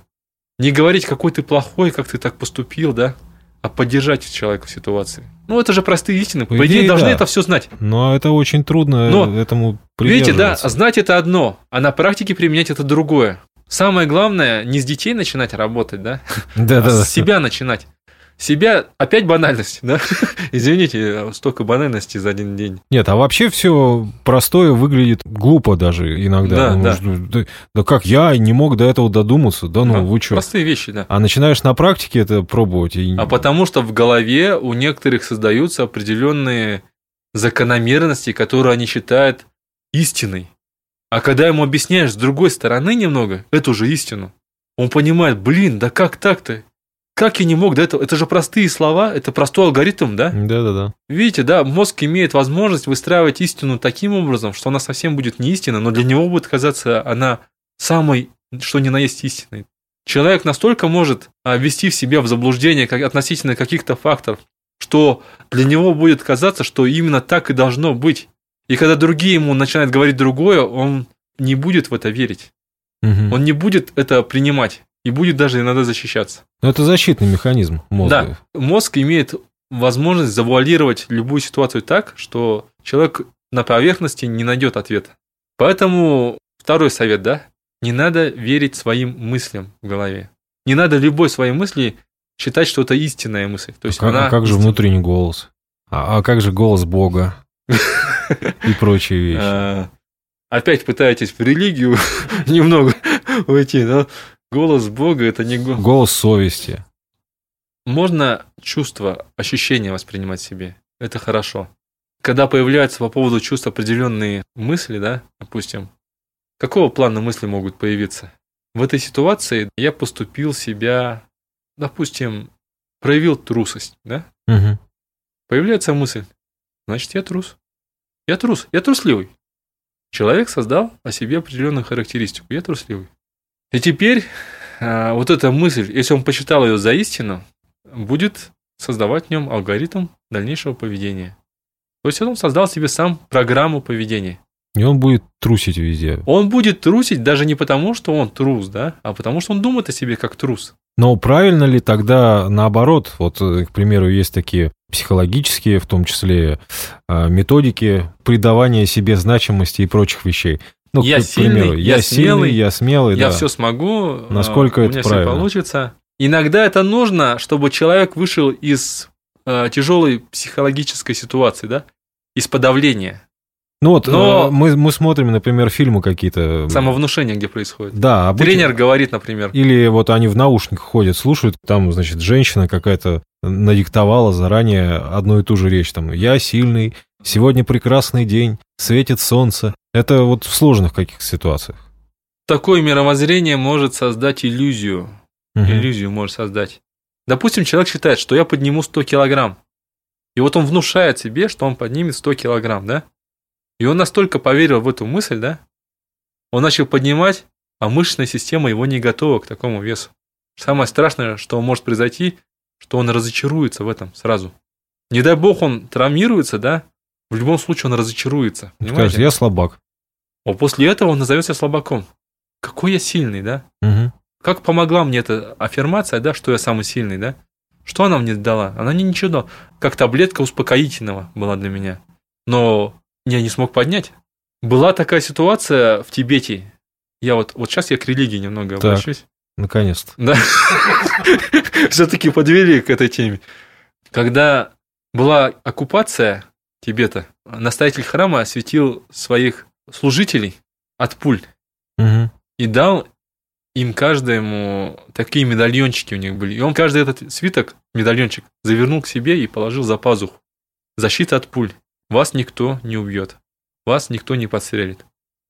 Не говорить, какой ты плохой, как ты так поступил, да? А поддержать человека в ситуации. Ну, это же простые истины. По, По идее, идее, должны да. это все знать. Но это очень трудно Но, этому Видите, да, знать это одно, а на практике применять это другое. Самое главное, не с детей начинать работать, да, а Да-да-да. с себя начинать. Себя, опять банальность, да? Извините, столько банальности за один день. Нет, а вообще все простое выглядит глупо даже иногда. Да, Ну, да. да, да как я не мог до этого додуматься? Да ну, Да, вы что? Простые вещи, да. А начинаешь на практике это пробовать. И... А потому что в голове у некоторых создаются определенные закономерности, которые они считают истиной. А когда ему объясняешь с другой стороны немного эту же истину, он понимает, блин, да как так-то? Как я не мог до этого? Это же простые слова, это простой алгоритм, да? Да-да-да. Видите, да, мозг имеет возможность выстраивать истину таким образом, что она совсем будет не истина, но для него будет казаться она самой, что ни на есть истиной. Человек настолько может а, ввести в себя в заблуждение относительно каких-то факторов, что для него будет казаться, что именно так и должно быть. И когда другие ему начинают говорить другое, он не будет в это верить. Мгм. Он не будет это принимать и будет даже иногда защищаться. Ну, это защитный механизм мозга. Да, мозг имеет возможность завуалировать любую ситуацию так, что человек на поверхности не найдет ответа. Поэтому второй совет, да, не надо верить своим мыслям в голове. Не надо любой своей мысли считать, что это истинная мысль. То есть а, как, она а как же внутренний голос? А, а как же голос Бога? И прочие вещи. А, Опять пытаетесь в религию немного уйти, да? Голос Бога это не голос. Голос совести. Можно чувства, ощущения воспринимать себе. Это хорошо. Когда появляются по поводу чувств определенные мысли, да, допустим, какого плана мысли могут появиться? В этой ситуации я поступил себя, допустим, проявил трусость, да? Мгм. Появляется мысль, значит, я трус. Я трус, я трусливый. Человек создал о себе определенную характеристику, я трусливый. И теперь а, вот эта мысль, если он посчитал ее за истину, будет создавать в нем алгоритм дальнейшего поведения. То есть он создал себе сам программу поведения. И он будет трусить везде. Он будет трусить даже не потому, что он трус, да, а потому что он думает о себе как трус. Но правильно ли тогда наоборот, вот, э, к примеру, есть такие психологические, в том числе, а, методики придавания себе значимости и прочих вещей? Ну, Я сильный, примеру, я я сильный, смелый, я смелый, Я да. все смогу. Насколько это у меня все правильно? получится. Иногда это нужно, чтобы человек вышел из э, тяжелой психологической ситуации, да, из подавления, Ну вот Но- э, мы, мы смотрим, например, фильмы какие-то. самовнушения, где происходит. Да, обычно- Тренер говорит, например, Или вот они в наушниках ходят, слушают, там, значит, женщина какая-то надиктовала заранее одну и ту же речь. Там, я сильный, сегодня прекрасный день, светит солнце. Это вот в сложных каких ситуациях. такое мировоззрение может создать иллюзию. Мгм. Иллюзию может создать. Допустим, человек считает, что я подниму 100 килограмм. И вот он внушает себе, что он поднимет 100 килограмм, да? И он настолько поверил в эту мысль, да? Он начал поднимать, а мышечная система его не готова к такому весу. Самое страшное, что может произойти, что он разочаруется в этом сразу. Не дай бог он травмируется, да? В любом случае он разочаруется. Понимаете? я слабак. А после этого он назовется слабаком. Какой я сильный, да? Мгм. как помогла мне эта аффирмация, да, что я самый сильный, да? Что она мне дала? Она мне ничего дала. Как таблетка успокоительного была для меня. Но я не смог поднять. Была такая ситуация в Тибете. Я вот, вот сейчас я к религии немного Так. обращусь. Наконец-то. Да. Все-таки подвели к этой теме. Когда была оккупация Тибета, настоятель храма осветил своих служителей от пуль Мгм. и дал им каждому такие медальончики у них были. И он каждый этот свиток, медальончик, завернул к себе и положил за пазуху. Защита от пуль. Вас никто не убьет. Вас никто не подстрелит.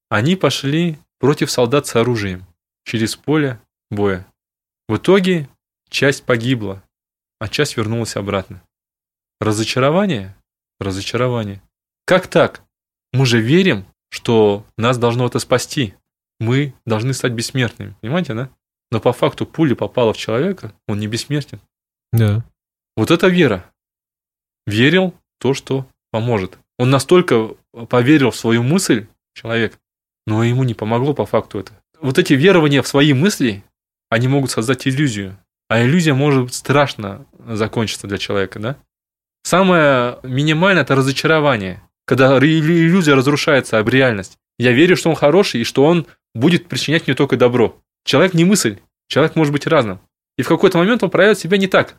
Они пошли против солдат с оружием через поле боя. В итоге часть погибла, а часть вернулась обратно. Разочарование? Разочарование. Как так? Мы же верим, что нас должно это спасти. Мы должны стать бессмертными. Понимаете, да? Но по факту пуля попала в человека, он не бессмертен. Да. Вот это вера. Верил в то, что поможет. Он настолько поверил в свою мысль, человек, но ему не помогло по факту это. Вот эти верования в свои мысли, они могут создать иллюзию. А иллюзия может страшно закончиться для человека, да? Самое минимальное – это разочарование. Когда иллюзия разрушается об реальность. Я верю, что он хороший и что он будет причинять мне только добро. Человек не мысль. Человек может быть разным. И в какой-то момент он проявит себя не так.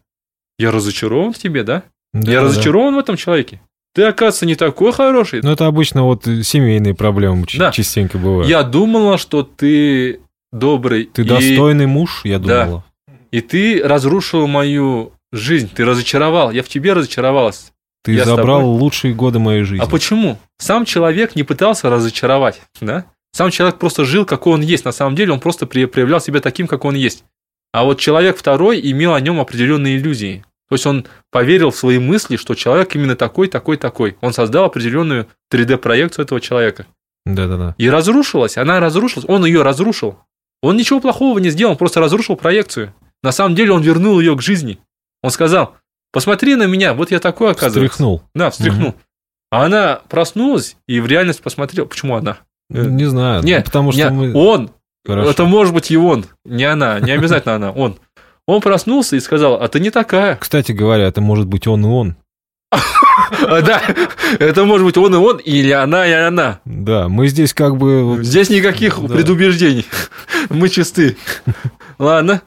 Я разочарован в тебе, да? Да, Я да. разочарован в этом человеке. Ты, оказывается, не такой хороший. Ну, это обычно вот семейные проблемы Да. частенько бывают. Я думала, что ты добрый. Ты и, достойный муж, я Да. думала. И ты разрушил мою жизнь. Ты разочаровал. Я в тебе разочаровалась. Ты Я забрал лучшие годы моей жизни. А почему? Сам человек не пытался разочаровать, да? Сам человек просто жил, какой он есть. На самом деле он просто проявлял себя таким, как он есть. А вот человек второй имел о нем определенные иллюзии. То есть он поверил в свои мысли, что человек именно такой, такой, такой. Он создал определенную 3D-проекцию этого человека. Да-да-да. И разрушилась, она разрушилась, он ее разрушил. Он ничего плохого не сделал, он просто разрушил проекцию. На самом деле он вернул ее к жизни. Он сказал, посмотри на меня, вот я такой оказывается. Встряхнул. Да, встряхнул. А она проснулась и в реальность посмотрела. Почему она? Э, Не знаю. Не, ну, потому что не, мы... он. Хорошо. Это может быть и он, не она, не обязательно она, он. Он проснулся и сказал, а ты не такая. Кстати говоря, это может быть он и он. Да, это может быть он и он, или она и она. Да, мы здесь как бы... Здесь никаких предубеждений. Мы чисты. Ладно,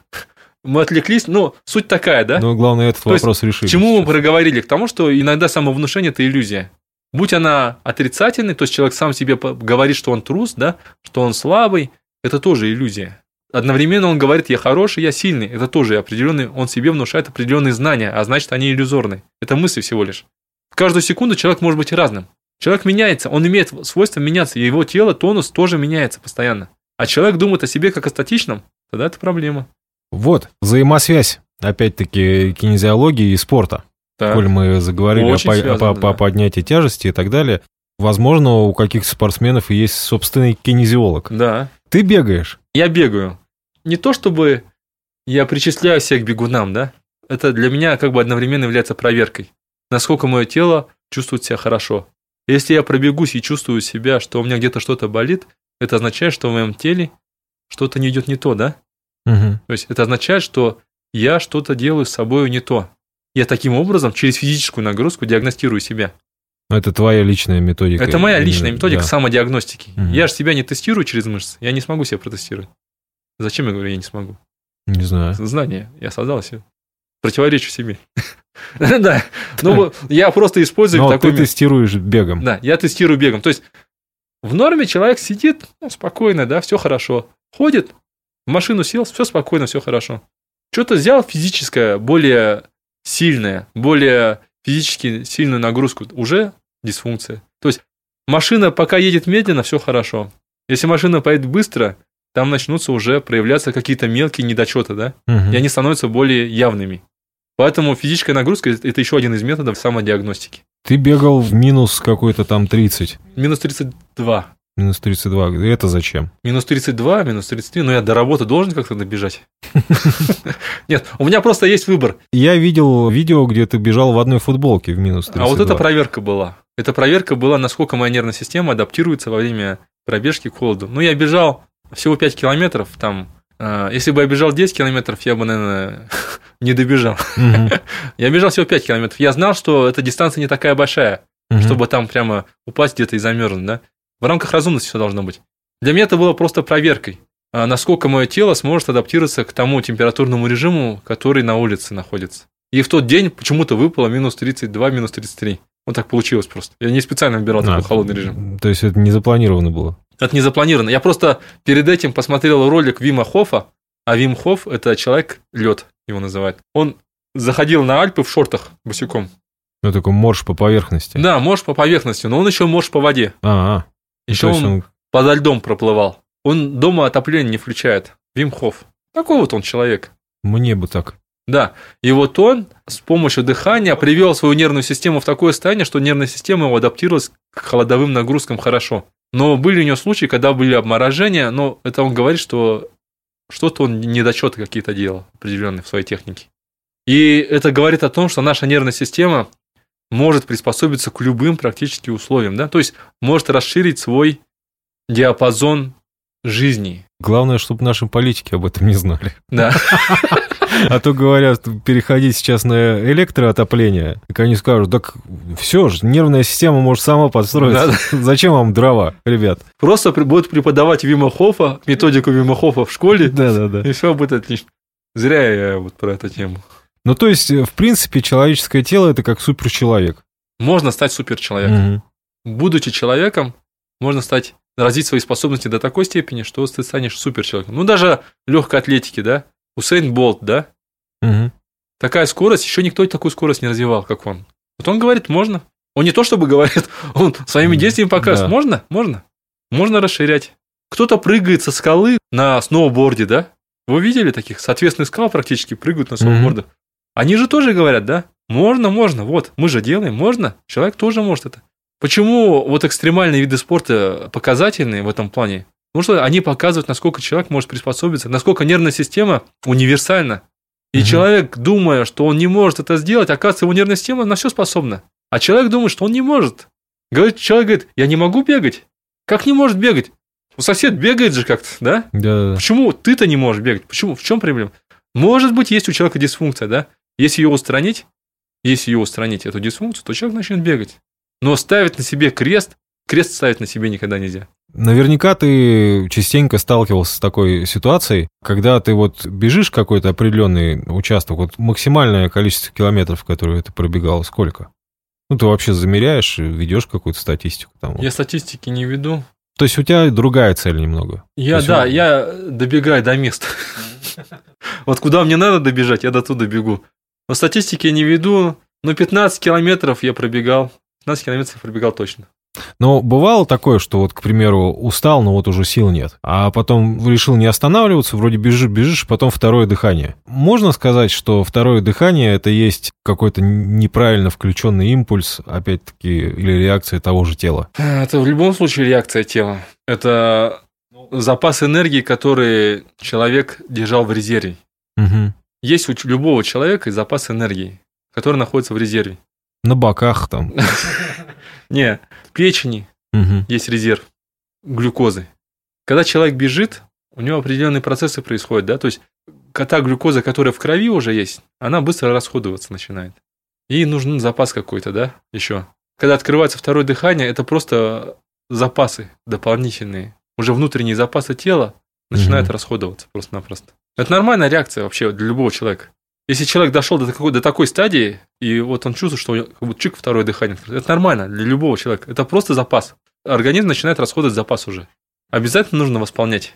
мы отвлеклись. Ну, суть такая, да? Но главное, этот То вопрос решили. К чему мы сейчас. проговорили? К тому, что иногда самовнушение – это иллюзия. Будь она отрицательной, то есть человек сам себе говорит, что он трус, да, что он слабый, это тоже иллюзия. Одновременно он говорит, я хороший, я сильный. Это тоже определенный, он себе внушает определенные знания, а значит, они иллюзорны. Это мысли всего лишь. В каждую секунду человек может быть разным. Человек меняется, он имеет свойство меняться, и его тело, тонус тоже меняется постоянно. А человек думает о себе как о статичном, тогда это проблема. Вот, взаимосвязь, опять-таки, кинезиологии и спорта. Так. Коль мы заговорили о, Очень по- связано, о- о поднятии тяжести и так далее, возможно, у каких-то спортсменов есть собственный кинезиолог. Да. Ты бегаешь. Я бегаю. Не то чтобы я причисляю себя к бегунам, да? Это для меня как бы одновременно является проверкой. Насколько мое тело чувствует себя хорошо. Если я пробегусь и чувствую себя, что у меня где-то что-то болит, это означает, что в моем теле что-то не идет не то, да? Мгм. То есть это означает, что я что-то делаю с собой не то. Я таким образом через физическую нагрузку диагностирую себя. Это твоя личная методика. Это моя личная методика да. самодиагностики. Мгм. Я же себя не тестирую через мышцы. Я не смогу себя протестировать. Зачем я говорю, я не смогу? Не знаю. Знание. Я создал себе. Противоречу себе. Да. Ну, я просто использую такой... ты тестируешь бегом. Да, я тестирую бегом. То есть в норме человек сидит ну, спокойно, да, все хорошо. Ходит, в машину сел, все спокойно, все хорошо. Что-то взял физическое, более сильное, более физически сильную нагрузку, уже дисфункция. То есть машина пока едет медленно, все хорошо. Если машина поедет быстро, там начнутся уже проявляться какие-то мелкие недочеты, да? Мгм. и они становятся более явными. Поэтому физическая нагрузка – это еще один из методов самодиагностики. Ты бегал в минус какой-то там 30. Минус 32. Минус 32. Это зачем? Минус 32, минус 33, но я до работы должен как-то добежать. Нет, у меня просто есть выбор. Я видел видео, где ты бежал в одной футболке в минус 32. А вот эта проверка была. Эта проверка была, насколько моя нервная система адаптируется во время пробежки к холоду. Ну, я бежал всего 5 километров, там А, Если бы я бежал 10 километров, я бы, наверное, не добежал. Я бежал всего 5 километров. Я знал, что эта дистанция не такая большая, чтобы там прямо упасть где-то и замерзнуть, да? В рамках разумности все должно быть. Для меня это было просто проверкой, а, насколько мое тело сможет адаптироваться к тому температурному режиму, который на улице находится. И в тот день почему-то выпало минус 32, минус 33. Вот так получилось просто. Я не специально выбирал А, такой холодный режим. То есть это не запланировано было. Это не запланировано. Я просто перед этим посмотрел ролик Вима Хофа, а Вим Хоф – это человек, лед его называют. Он заходил на Альпы в шортах босиком. Ну, такой морж по поверхности. Да, может по поверхности, но он еще может по воде. А, а. Еще он, он- подо льдом проплывал. Он дома отопление не включает. Вим Хоф. Такой вот он человек. Мне бы так. Да, и вот он с помощью дыхания привел свою нервную систему в такое состояние, что нервная система его адаптировалась к холодовым нагрузкам хорошо. Но были у него случаи, когда были обморожения, но это он говорит, что что-то он недочеты какие-то делал определенные в своей технике. И это говорит о том, что наша нервная система может приспособиться к любым практически условиям, да, то есть может расширить свой диапазон жизни. Главное, чтобы наши политики об этом не знали. Да. А то говорят, переходить сейчас на электроотопление, так они скажут, так все же, нервная система может сама подстроиться. Зачем вам дрова, ребят? Просто будут преподавать Вима Хофа, методику Вима Хофа в школе, Да-да-да. и все будет отлично. Зря я вот про эту тему. Ну, то есть, в принципе, человеческое тело – это как суперчеловек. Можно стать суперчеловеком. Мгм. Будучи человеком, можно стать развить свои способности до такой степени, что ты станешь суперчеловеком. Ну, даже легкой атлетики, да? Усейн Болт, да? Мгм. Такая скорость, еще никто такую скорость не развивал, как он. Вот он говорит, можно. Он не то чтобы говорит, он своими действиями показывает, Да. можно, можно. Можно расширять. Кто-то прыгает со скалы на сноуборде, да? Вы видели таких? С ответственных скал практически прыгают на сноубордах. Они же тоже говорят, да? Можно, можно. Вот, мы же делаем, можно. Человек тоже может это. Почему вот экстремальные виды спорта показательные в этом плане? Потому что они показывают, насколько человек может приспособиться, насколько нервная система универсальна. И Мгм. человек, думая, что он не может это сделать, оказывается, его нервная система на все способна. А человек думает, что он не может. Говорит, человек говорит, я не могу бегать. Как не может бегать? У сосед бегает же как-то, да? Да. Почему ты-то не можешь бегать? Почему? В чем проблема? Может быть, есть у человека дисфункция, да? Если ее устранить, если ее устранить, эту дисфункцию, то человек начнет бегать. Но ставить на себе крест, крест ставить на себе никогда нельзя. Наверняка ты частенько сталкивался с такой ситуацией, когда ты вот бежишь какой-то определенный участок, вот максимальное количество километров, которые ты пробегал, сколько? Ну, ты вообще замеряешь, ведешь какую-то статистику там. Я статистики не веду. То есть у тебя другая цель немного. Я, есть да, он- я добегаю до места. Вот куда мне надо добежать, я до туда бегу. Но статистики я не веду. Но 15 километров я пробегал. 15 километров я пробегал точно. Но бывало такое, что вот, к примеру, устал, но вот уже сил нет. А потом решил не останавливаться, вроде бежишь, бежишь, потом второе дыхание. Можно сказать, что второе дыхание это есть какой-то неправильно включенный импульс, опять-таки, или реакция того же тела. Это в любом случае реакция тела. Это запас энергии, который человек держал в резерве. Мгм. Есть у любого человека запас энергии, который находится в резерве. На боках там. Не, в печени есть резерв глюкозы. Когда человек бежит, у него определенные процессы происходят, да, то есть та глюкоза, которая в крови уже есть, она быстро расходоваться начинает. Ей нужен запас какой-то, да, еще. Когда открывается второе дыхание, это просто запасы дополнительные. Уже внутренние запасы тела начинают Мгм. расходоваться просто-напросто. Это нормальная реакция вообще для любого человека. Если человек дошел до такой, до такой стадии, и вот он чувствует, что у него как будто чик второе дыхание, это нормально для любого человека. Это просто запас. Организм начинает расходовать запас уже. Обязательно нужно восполнять.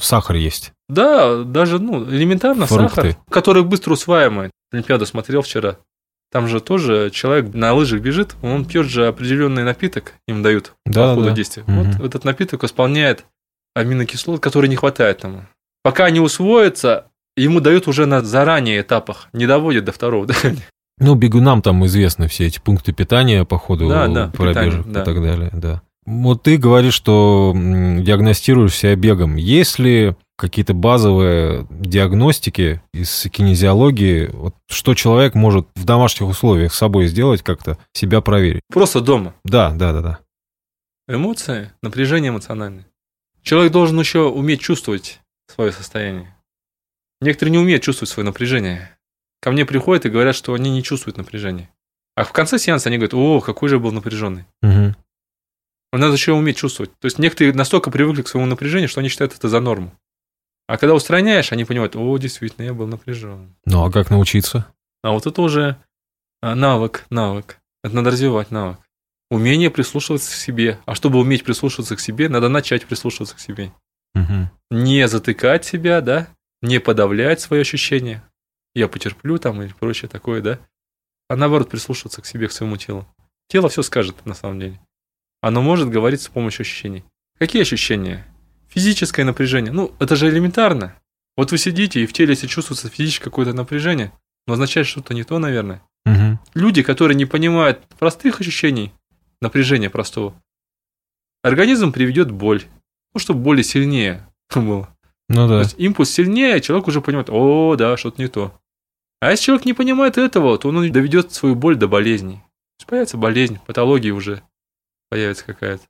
Сахар есть. Да, даже ну, элементарно Фрукты. сахар, который быстро усваиваемый. Олимпиаду смотрел вчера. Там же тоже человек на лыжах бежит, он пьет же определенный напиток, им дают Да, по ходу да. действия. Мгм. Вот этот напиток восполняет аминокислот, который не хватает ему. Пока они усвоятся, ему дают уже на заранее этапах, не доводят до второго дыхания. Ну, бегунам там известны все эти пункты питания по ходу Да, да, пробежек питание, да. и так далее, да. Вот ты говоришь, что диагностируешь себя бегом. Есть ли какие-то базовые диагностики из кинезиологии, вот, что человек может в домашних условиях с собой сделать, как-то себя проверить? Просто дома. Да, да, да, да. Эмоции, напряжение эмоциональное. Человек должен еще уметь чувствовать свое состояние. Некоторые не умеют чувствовать свое напряжение. Ко мне приходят и говорят, что они не чувствуют напряжение. А в конце сеанса они говорят, о, какой же я был напряженный. Мгм. Надо еще уметь чувствовать. То есть некоторые настолько привыкли к своему напряжению, что они считают это за норму. А когда устраняешь, они понимают, о, действительно, я был напряжен. Ну, а как научиться? А вот это уже а, навык, навык. Это надо развивать навык. Умение прислушиваться к себе. А чтобы уметь прислушиваться к себе, надо начать прислушиваться к себе. Мгм. Не затыкать себя, да, не подавлять свои ощущения. Я потерплю там и прочее такое, да. А наоборот, прислушиваться к себе, к своему телу. Тело все скажет, на самом деле. Оно может говорить с помощью ощущений. Какие ощущения? Физическое напряжение. Ну, это же элементарно. Вот вы сидите, и в теле, если чувствуется физическое какое-то напряжение, но означает что-то не то, наверное. Мгм. Люди, которые не понимают простых ощущений, напряжения простого, организм приведет боль. Ну, чтобы более сильнее было. Ну То да. есть импульс сильнее, человек уже понимает, о, да, что-то не то. А если человек не понимает этого, то он доведет свою боль до болезни. То есть появится болезнь, патология уже появится какая-то.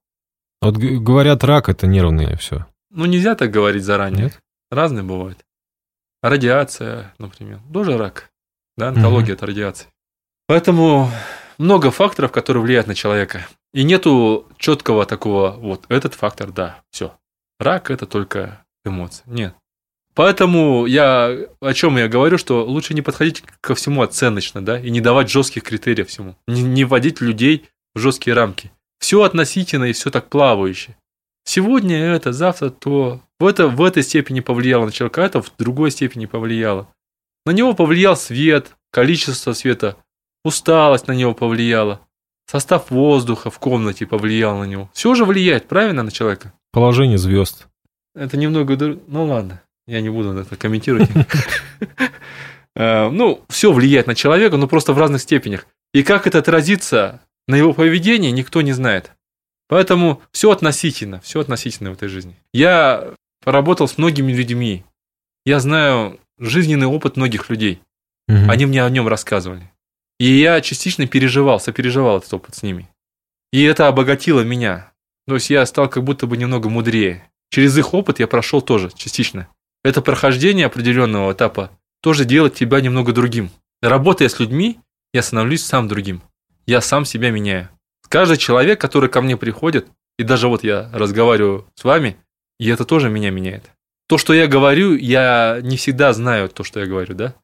Вот говорят, рак это нервное все. Ну, нельзя так говорить заранее. Нет? Разные бывают. Радиация, например, тоже рак. Да, онкология от радиации. Поэтому много факторов, которые влияют на человека. И нету четкого такого, вот этот фактор, да, все. Рак это только эмоции. Нет. Поэтому я о чем я говорю, что лучше не подходить ко всему оценочно, да, и не давать жестких критериев всему. Не, не вводить людей в жесткие рамки. Все относительно и все так плавающе. Сегодня это, завтра то. В, это, в этой степени повлияло на человека, а это в другой степени повлияло. На него повлиял свет, количество света, усталость на него повлияла, состав воздуха в комнате повлиял на него. Все же влияет, правильно, на человека? Положение звезд. Это немного... Ну ладно, я не буду это комментировать. Э, Ну, все влияет на человека, но просто в разных степенях. И как это отразится на его поведении, никто не знает. Поэтому все относительно, все относительно в этой жизни. Я поработал с многими людьми. Я знаю жизненный опыт многих людей. Они мне о нем рассказывали. И я частично переживал, сопереживал этот опыт с ними. И это обогатило меня. То есть я стал как будто бы немного мудрее. Через их опыт я прошел тоже частично. Это прохождение определенного этапа тоже делает тебя немного другим. Работая с людьми, я становлюсь сам другим. Я сам себя меняю. Каждый человек, который ко мне приходит, и даже вот я разговариваю с вами, и это тоже меня меняет. То, что я говорю, я не всегда знаю то, что я говорю, да?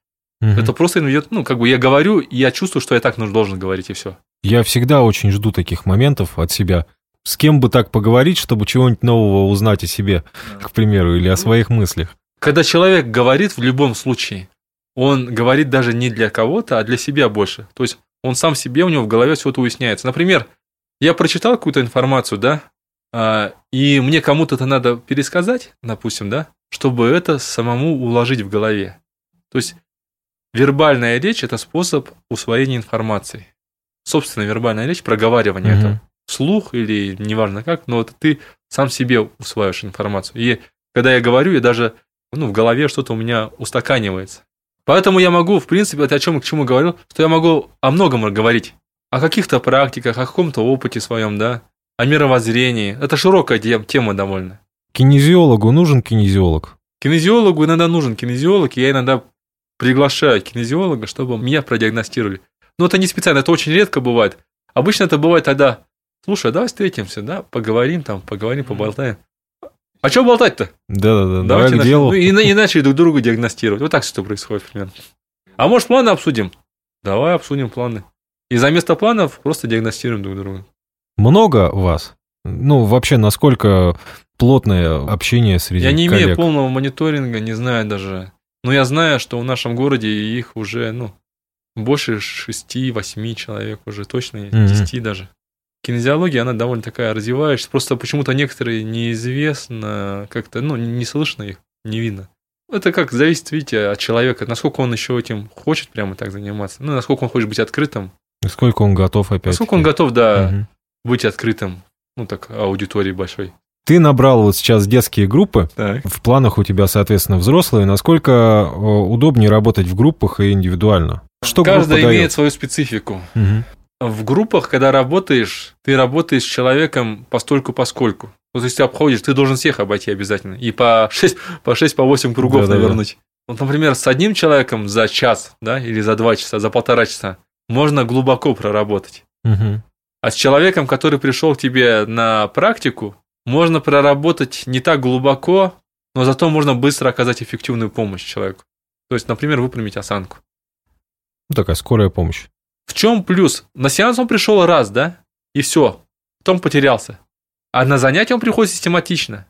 Мгм. Это просто идет, ну, как бы я говорю, и я чувствую, что я так нужно- должен говорить, и все. Я всегда очень жду таких моментов от себя. С кем бы так поговорить, чтобы чего-нибудь нового узнать о себе, к примеру, или о своих мыслях. Когда человек говорит в любом случае, он говорит даже не для кого-то, а для себя больше. То есть он сам себе, у него в голове все это уясняется. Например, я прочитал какую-то информацию, да, а, и мне кому-то это надо пересказать, допустим, да, чтобы это самому уложить в голове. То есть вербальная речь – это способ усвоения информации. Собственно, вербальная речь – проговаривание Мгм. этого. Слух или неважно как, но это ты сам себе усваиваешь информацию. И когда я говорю, я даже ну, в голове что-то у меня устаканивается. Поэтому я могу, в принципе, это о чем к чему говорил, что я могу о многом говорить. О каких-то практиках, о каком-то опыте своем, да, о мировоззрении. Это широкая тем- тема довольно. Кинезиологу нужен кинезиолог. Кинезиологу иногда нужен кинезиолог, и я иногда приглашаю кинезиолога, чтобы меня продиагностировали. Но это не специально, это очень редко бывает. Обычно это бывает тогда, слушай, давай встретимся, да, поговорим там, поговорим, поболтаем. А что болтать-то? Да-да-да, давай Давайте к делу. Ну, и, и начали друг друга диагностировать. Вот так все происходит примерно. А может, планы обсудим? Давай обсудим планы. И за место планов просто диагностируем друг друга. Много вас? Ну, вообще, насколько плотное общение среди Я не коллег? имею полного мониторинга, не знаю даже. Но я знаю, что в нашем городе их уже, ну, больше 6-8 человек уже точно. 10 даже. Кинезиология, она довольно такая развивающаяся. Просто почему-то некоторые неизвестно, как-то, ну, не слышно их, не видно. Это как зависит, видите, от человека, насколько он еще этим хочет прямо так заниматься. Ну, насколько он хочет быть открытым. Сколько он готов опять? Насколько он готов, да, Мгм. быть открытым. Ну, так, аудитории большой. Ты набрал вот сейчас детские группы. Так. В планах у тебя, соответственно, взрослые. Насколько э, удобнее работать в группах и индивидуально? Что группа имеет дает? свою специфику. Мгм. В группах, когда работаешь, ты работаешь с человеком постольку поскольку. Вот если ты обходишь, ты должен всех обойти обязательно. И по 6, по 6, по 8 кругов Да-да-да. навернуть. Вот, например, с одним человеком за час, да, или за два часа, за полтора часа можно глубоко проработать. Мгм. А с человеком, который пришел к тебе на практику, можно проработать не так глубоко, но зато можно быстро оказать эффективную помощь человеку. То есть, например, выпрямить осанку. Ну, такая скорая помощь. В чем плюс? На сеанс он пришел раз, да, и все. Потом потерялся. А на занятие он приходит систематично.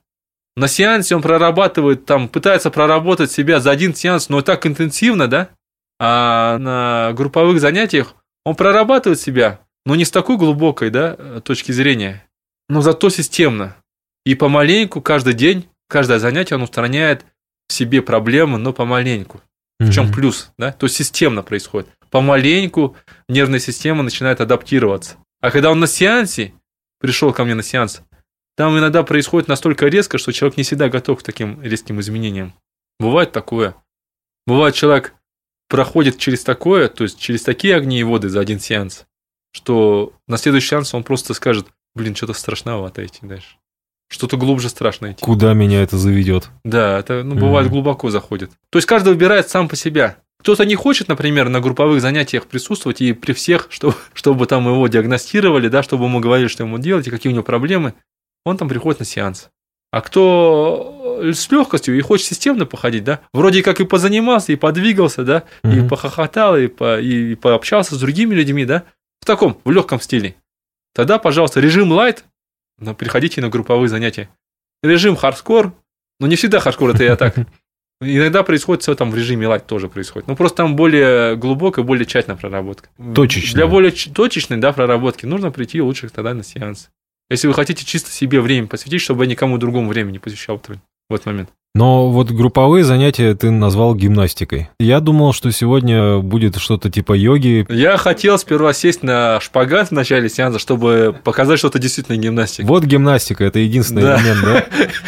На сеансе он прорабатывает, там, пытается проработать себя за один сеанс, но так интенсивно, да? А на групповых занятиях он прорабатывает себя, но не с такой глубокой, да, точки зрения, но зато системно. И помаленьку, каждый день, каждое занятие он устраняет в себе проблемы, но помаленьку. В чем Мгм. плюс, да? То есть системно происходит. Помаленьку нервная система начинает адаптироваться. А когда он на сеансе, пришел ко мне на сеанс, там иногда происходит настолько резко, что человек не всегда готов к таким резким изменениям. Бывает такое. Бывает, человек проходит через такое, то есть через такие огни и воды за один сеанс, что на следующий сеанс он просто скажет, блин, что-то страшновато идти дальше. Что-то глубже страшно идти. Куда меня это заведет? Да, это ну, бывает Мгм. глубоко заходит. То есть каждый выбирает сам по себе. Кто-то не хочет, например, на групповых занятиях присутствовать и при всех, чтобы, чтобы там его диагностировали, да, чтобы ему говорили, что ему делать и какие у него проблемы, он там приходит на сеанс. А кто э, с легкостью и хочет системно походить, да, вроде как и позанимался, и подвигался, да, и Мгм. похохотал, и, по, и, и пообщался с другими людьми, да, в таком, в легком стиле. Тогда, пожалуйста, режим light, но переходите на групповые занятия. Режим хардкор, но не всегда хардкор, это я так. Иногда происходит все там в режиме light тоже происходит. Ну, просто там более глубокая, более тщательная проработка. Точечная. Для более точечной, да, проработки нужно прийти лучше тогда на сеанс. Если вы хотите чисто себе время посвятить, чтобы я никому другому времени не посвящал этот- в этот момент. Но вот групповые занятия ты назвал гимнастикой. Я думал, что сегодня будет что-то типа йоги. Я хотел сперва сесть на шпагат в начале сеанса, чтобы показать, что это действительно гимнастика. Вот гимнастика, это единственный Да. элемент, да?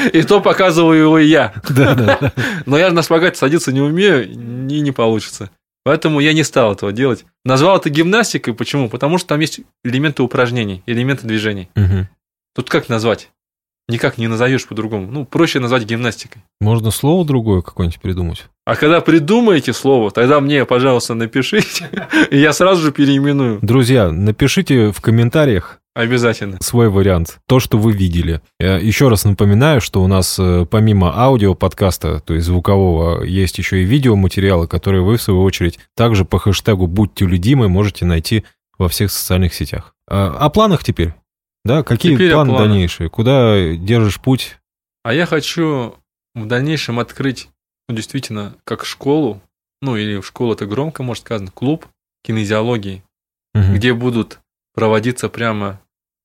И то показываю его и я. Да, да. Но я на шпагате садиться не умею, и не получится. Поэтому я не стал этого делать. Назвал это гимнастикой. Почему? Потому что там есть элементы упражнений, элементы движений. Тут как назвать? Никак не назовешь по-другому. Ну, проще назвать гимнастикой. Можно слово другое какое-нибудь придумать. А когда придумаете слово, тогда мне, пожалуйста, напишите, и я сразу же переименую. Друзья, напишите в комментариях Обязательно. свой вариант, то, что вы видели. Я еще раз напоминаю, что у нас э, помимо аудио подкаста, то есть звукового, есть еще и видеоматериалы, которые вы, в свою очередь, также по хэштегу «Будьте людимы» можете найти во всех социальных сетях. А, О планах теперь? Да, какие Теперь планы планах. дальнейшие? Куда держишь путь? А я хочу в дальнейшем открыть, ну, действительно, как школу, ну, или в школу это громко, может сказано, клуб кинезиологии, Мгм. где будут проводиться прямо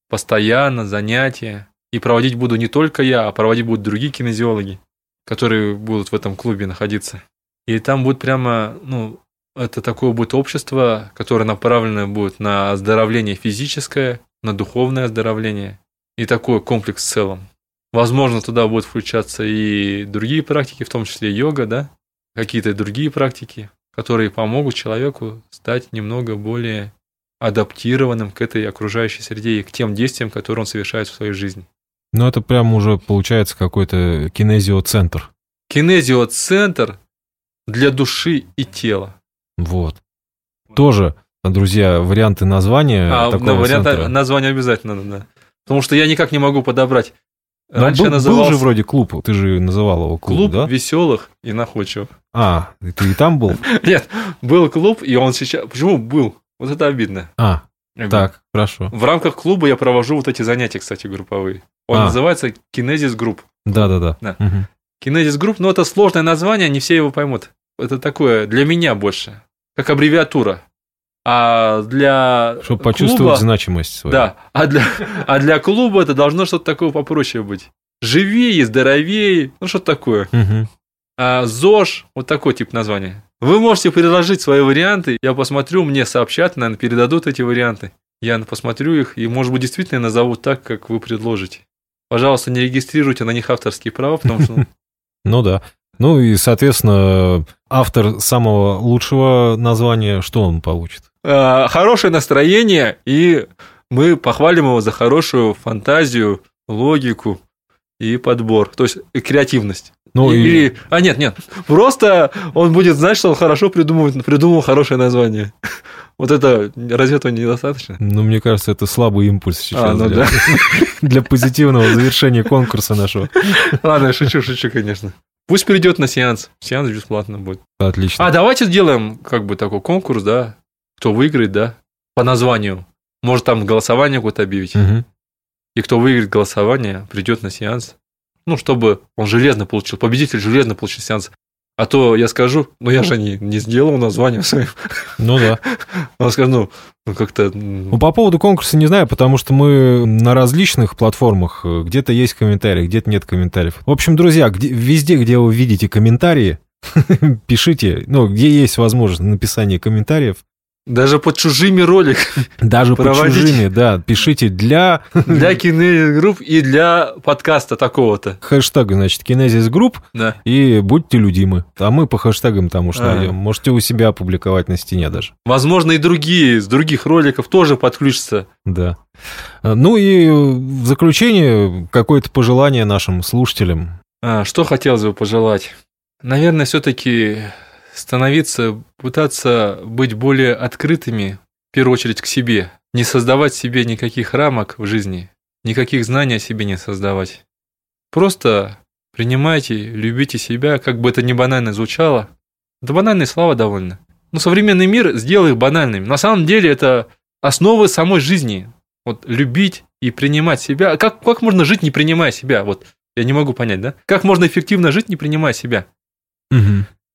постоянно занятия. И проводить буду не только я, а проводить будут другие кинезиологи, которые будут в этом клубе находиться. И там будет прямо, ну, это такое будет общество, которое направлено будет на оздоровление физическое, на духовное оздоровление. И такой комплекс в целом. Возможно, туда будут включаться и другие практики, в том числе йога, да, какие-то другие практики, которые помогут человеку стать немного более адаптированным к этой окружающей среде и к тем действиям, которые он совершает в своей жизни. Ну, это прям уже получается какой-то кинезиоцентр. Кинезиоцентр для души и тела. Вот. Тоже, друзья, варианты названия А, такого да, вариант центра. названия обязательно надо, да. Потому что я никак не могу подобрать. Ну, Раньше был, я был назывался же вроде клуб, ты же называл его клуб, клуб да? веселых и находчивых. А, ты и там был? Нет, был клуб, и он сейчас... Почему был? Вот это обидно. А, так, хорошо. В рамках клуба я провожу вот эти занятия, кстати, групповые. Он А. называется Kinesis Group. Да-да-да. Да. Мгм. Kinesis Group, ну это сложное название, не все его поймут. Это такое для меня больше, как аббревиатура. А для Чтобы клуба- почувствовать значимость свою. Да, а для, а для клуба это должно что-то такое попроще быть. Живее, здоровее, ну что-то такое. А ЗОЖ, вот такой тип названия. Вы можете предложить свои варианты, я посмотрю, мне сообщат, наверное, передадут эти варианты. Я посмотрю их, и, может быть, действительно назову так, как вы предложите. Пожалуйста, не регистрируйте на них авторские права, потому что ну, Ну да. Ну и, соответственно, автор самого лучшего названия, что он получит? Э, хорошее настроение, и мы похвалим его за хорошую фантазию, логику, и подбор, то есть и креативность. Ну, и- Или, а нет, нет, просто он будет знать, что он хорошо придумывает, придумал хорошее название. Вот это, разве этого недостаточно? Ну, мне кажется, это слабый импульс сейчас А, ну для, да. для позитивного завершения конкурса нашего. Ладно, шучу, шучу, конечно. Пусть придет на сеанс. Сеанс бесплатно будет. Отлично. А давайте сделаем как бы такой конкурс, да? Кто выиграет, да? По названию. Может, там голосование какое-то объявить. Мгм. И кто выиграет голосование, придет на сеанс. Ну, чтобы он железно получил, победитель железно получил сеанс. А то я скажу, ну я же не, не сделал название своим. Ну да. Он скажет, ну, ну как-то... Ну, по поводу конкурса не знаю, потому что мы на различных платформах, э, где-то есть комментарии, где-то нет комментариев. В общем, друзья, где- везде, где вы видите комментарии, пишите, ну, где есть возможность написания комментариев, Даже под чужими роликами даже под Проводите. чужими, да, пишите для для киногрупп и для подкаста такого-то. хэштега, значит, Kinesis Group, Да. и будьте людимы. А мы по хэштегам там уж А. найдем. Можете у себя опубликовать на стене даже. Возможно, и другие с других роликов тоже подключатся. Да. А, Ну и в заключение какое-то пожелание нашим слушателям. А, что хотелось бы пожелать? Наверное, все-таки становиться, пытаться быть более открытыми, в первую очередь, к себе. Не создавать себе никаких рамок в жизни, никаких знаний о себе не создавать. Просто принимайте, любите себя, как бы это ни банально звучало. Да банальные слова довольно. Но современный мир сделал их банальными. На самом деле это основы самой жизни. Вот любить и принимать себя. А Как, как можно жить, не принимая себя? Вот я не могу понять, да? Как можно эффективно жить, не принимая себя?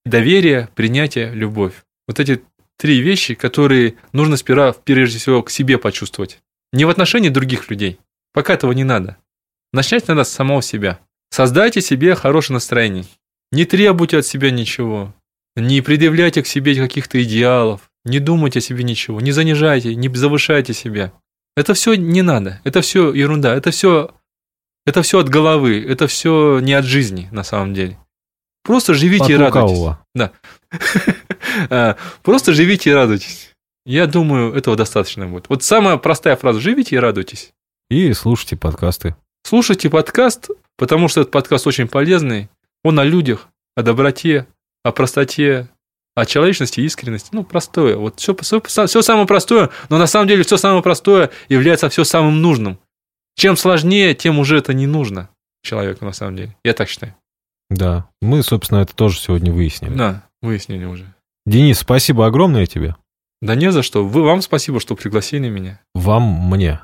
Доверие, принятие, любовь. Вот эти три вещи, которые нужно сперва, прежде всего, к себе почувствовать. Не в отношении других людей. Пока этого не надо. Начать надо с самого себя. Создайте себе хорошее настроение. Не требуйте от себя ничего. Не предъявляйте к себе каких-то идеалов. Не думайте о себе ничего. Не занижайте, не завышайте себя. Это все не надо. Это все ерунда. Это все, это все от головы. Это все не от жизни, на самом деле. Просто живите и радуйтесь. лукавого. А, Просто живите и радуйтесь. Я думаю, этого достаточно будет. Вот самая простая фраза «живите и радуйтесь». И слушайте подкасты. Слушайте подкаст, потому что этот подкаст очень полезный. Он о людях, о доброте, о простоте, о человечности и искренности. Ну, простое. Вот все, все, самое простое, но на самом деле все самое простое является все самым нужным. Чем сложнее, тем уже это не нужно человеку на самом деле. Я так считаю. Да. Мы, собственно, это тоже сегодня выяснили. Да, выяснили уже. Денис, спасибо огромное тебе. Да не за что. Вы, вам спасибо, что пригласили меня. Вам, мне.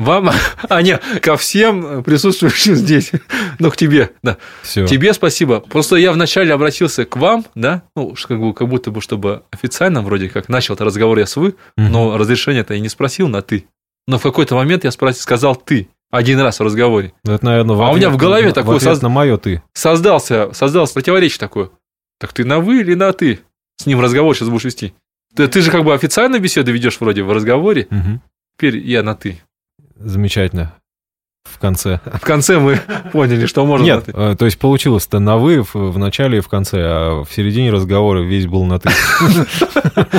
Вам, а не, ко всем присутствующим здесь, ну, к тебе, да. Все. Тебе спасибо. Просто я вначале обратился к вам, да, ну, как, бы, как будто бы, чтобы официально вроде как начал этот разговор я с вы, но разрешение-то я не спросил на ты. Но в какой-то момент я спросил, сказал ты один раз в разговоре. Это, наверное, в А у меня в голове в такое ответ соз- на мое ты. Создался, создалось противоречие такое. Так ты на вы или на ты? С ним разговор сейчас будешь вести. Ты, ты же как бы официально беседу ведешь вроде в разговоре, Мгм. теперь я на ты. Замечательно. В конце. В конце мы поняли, что можно Нет, э, то есть получилось-то на вы в, в начале и в конце, а в середине разговора весь был на ты.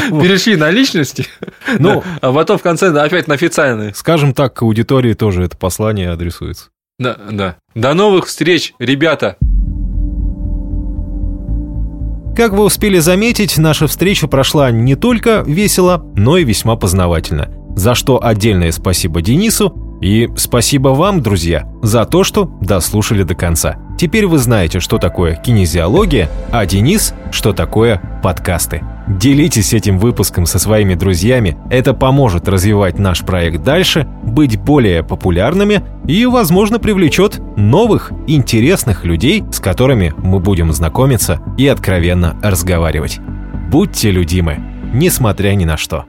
Перешли на личности, Ну, а потом в конце да, опять на официальные. скажем так, к аудитории тоже это послание адресуется. Да, да. До новых встреч, ребята! Как вы успели заметить, наша встреча прошла не только весело, но и весьма познавательно. За что отдельное спасибо Денису и спасибо вам, друзья, за то, что дослушали до конца. Теперь вы знаете, что такое кинезиология, а Денис, что такое подкасты. Делитесь этим выпуском со своими друзьями, это поможет развивать наш проект дальше, быть более популярными и, возможно, привлечет новых, интересных людей, с которыми мы будем знакомиться и откровенно разговаривать. Будьте людимы, несмотря ни на что.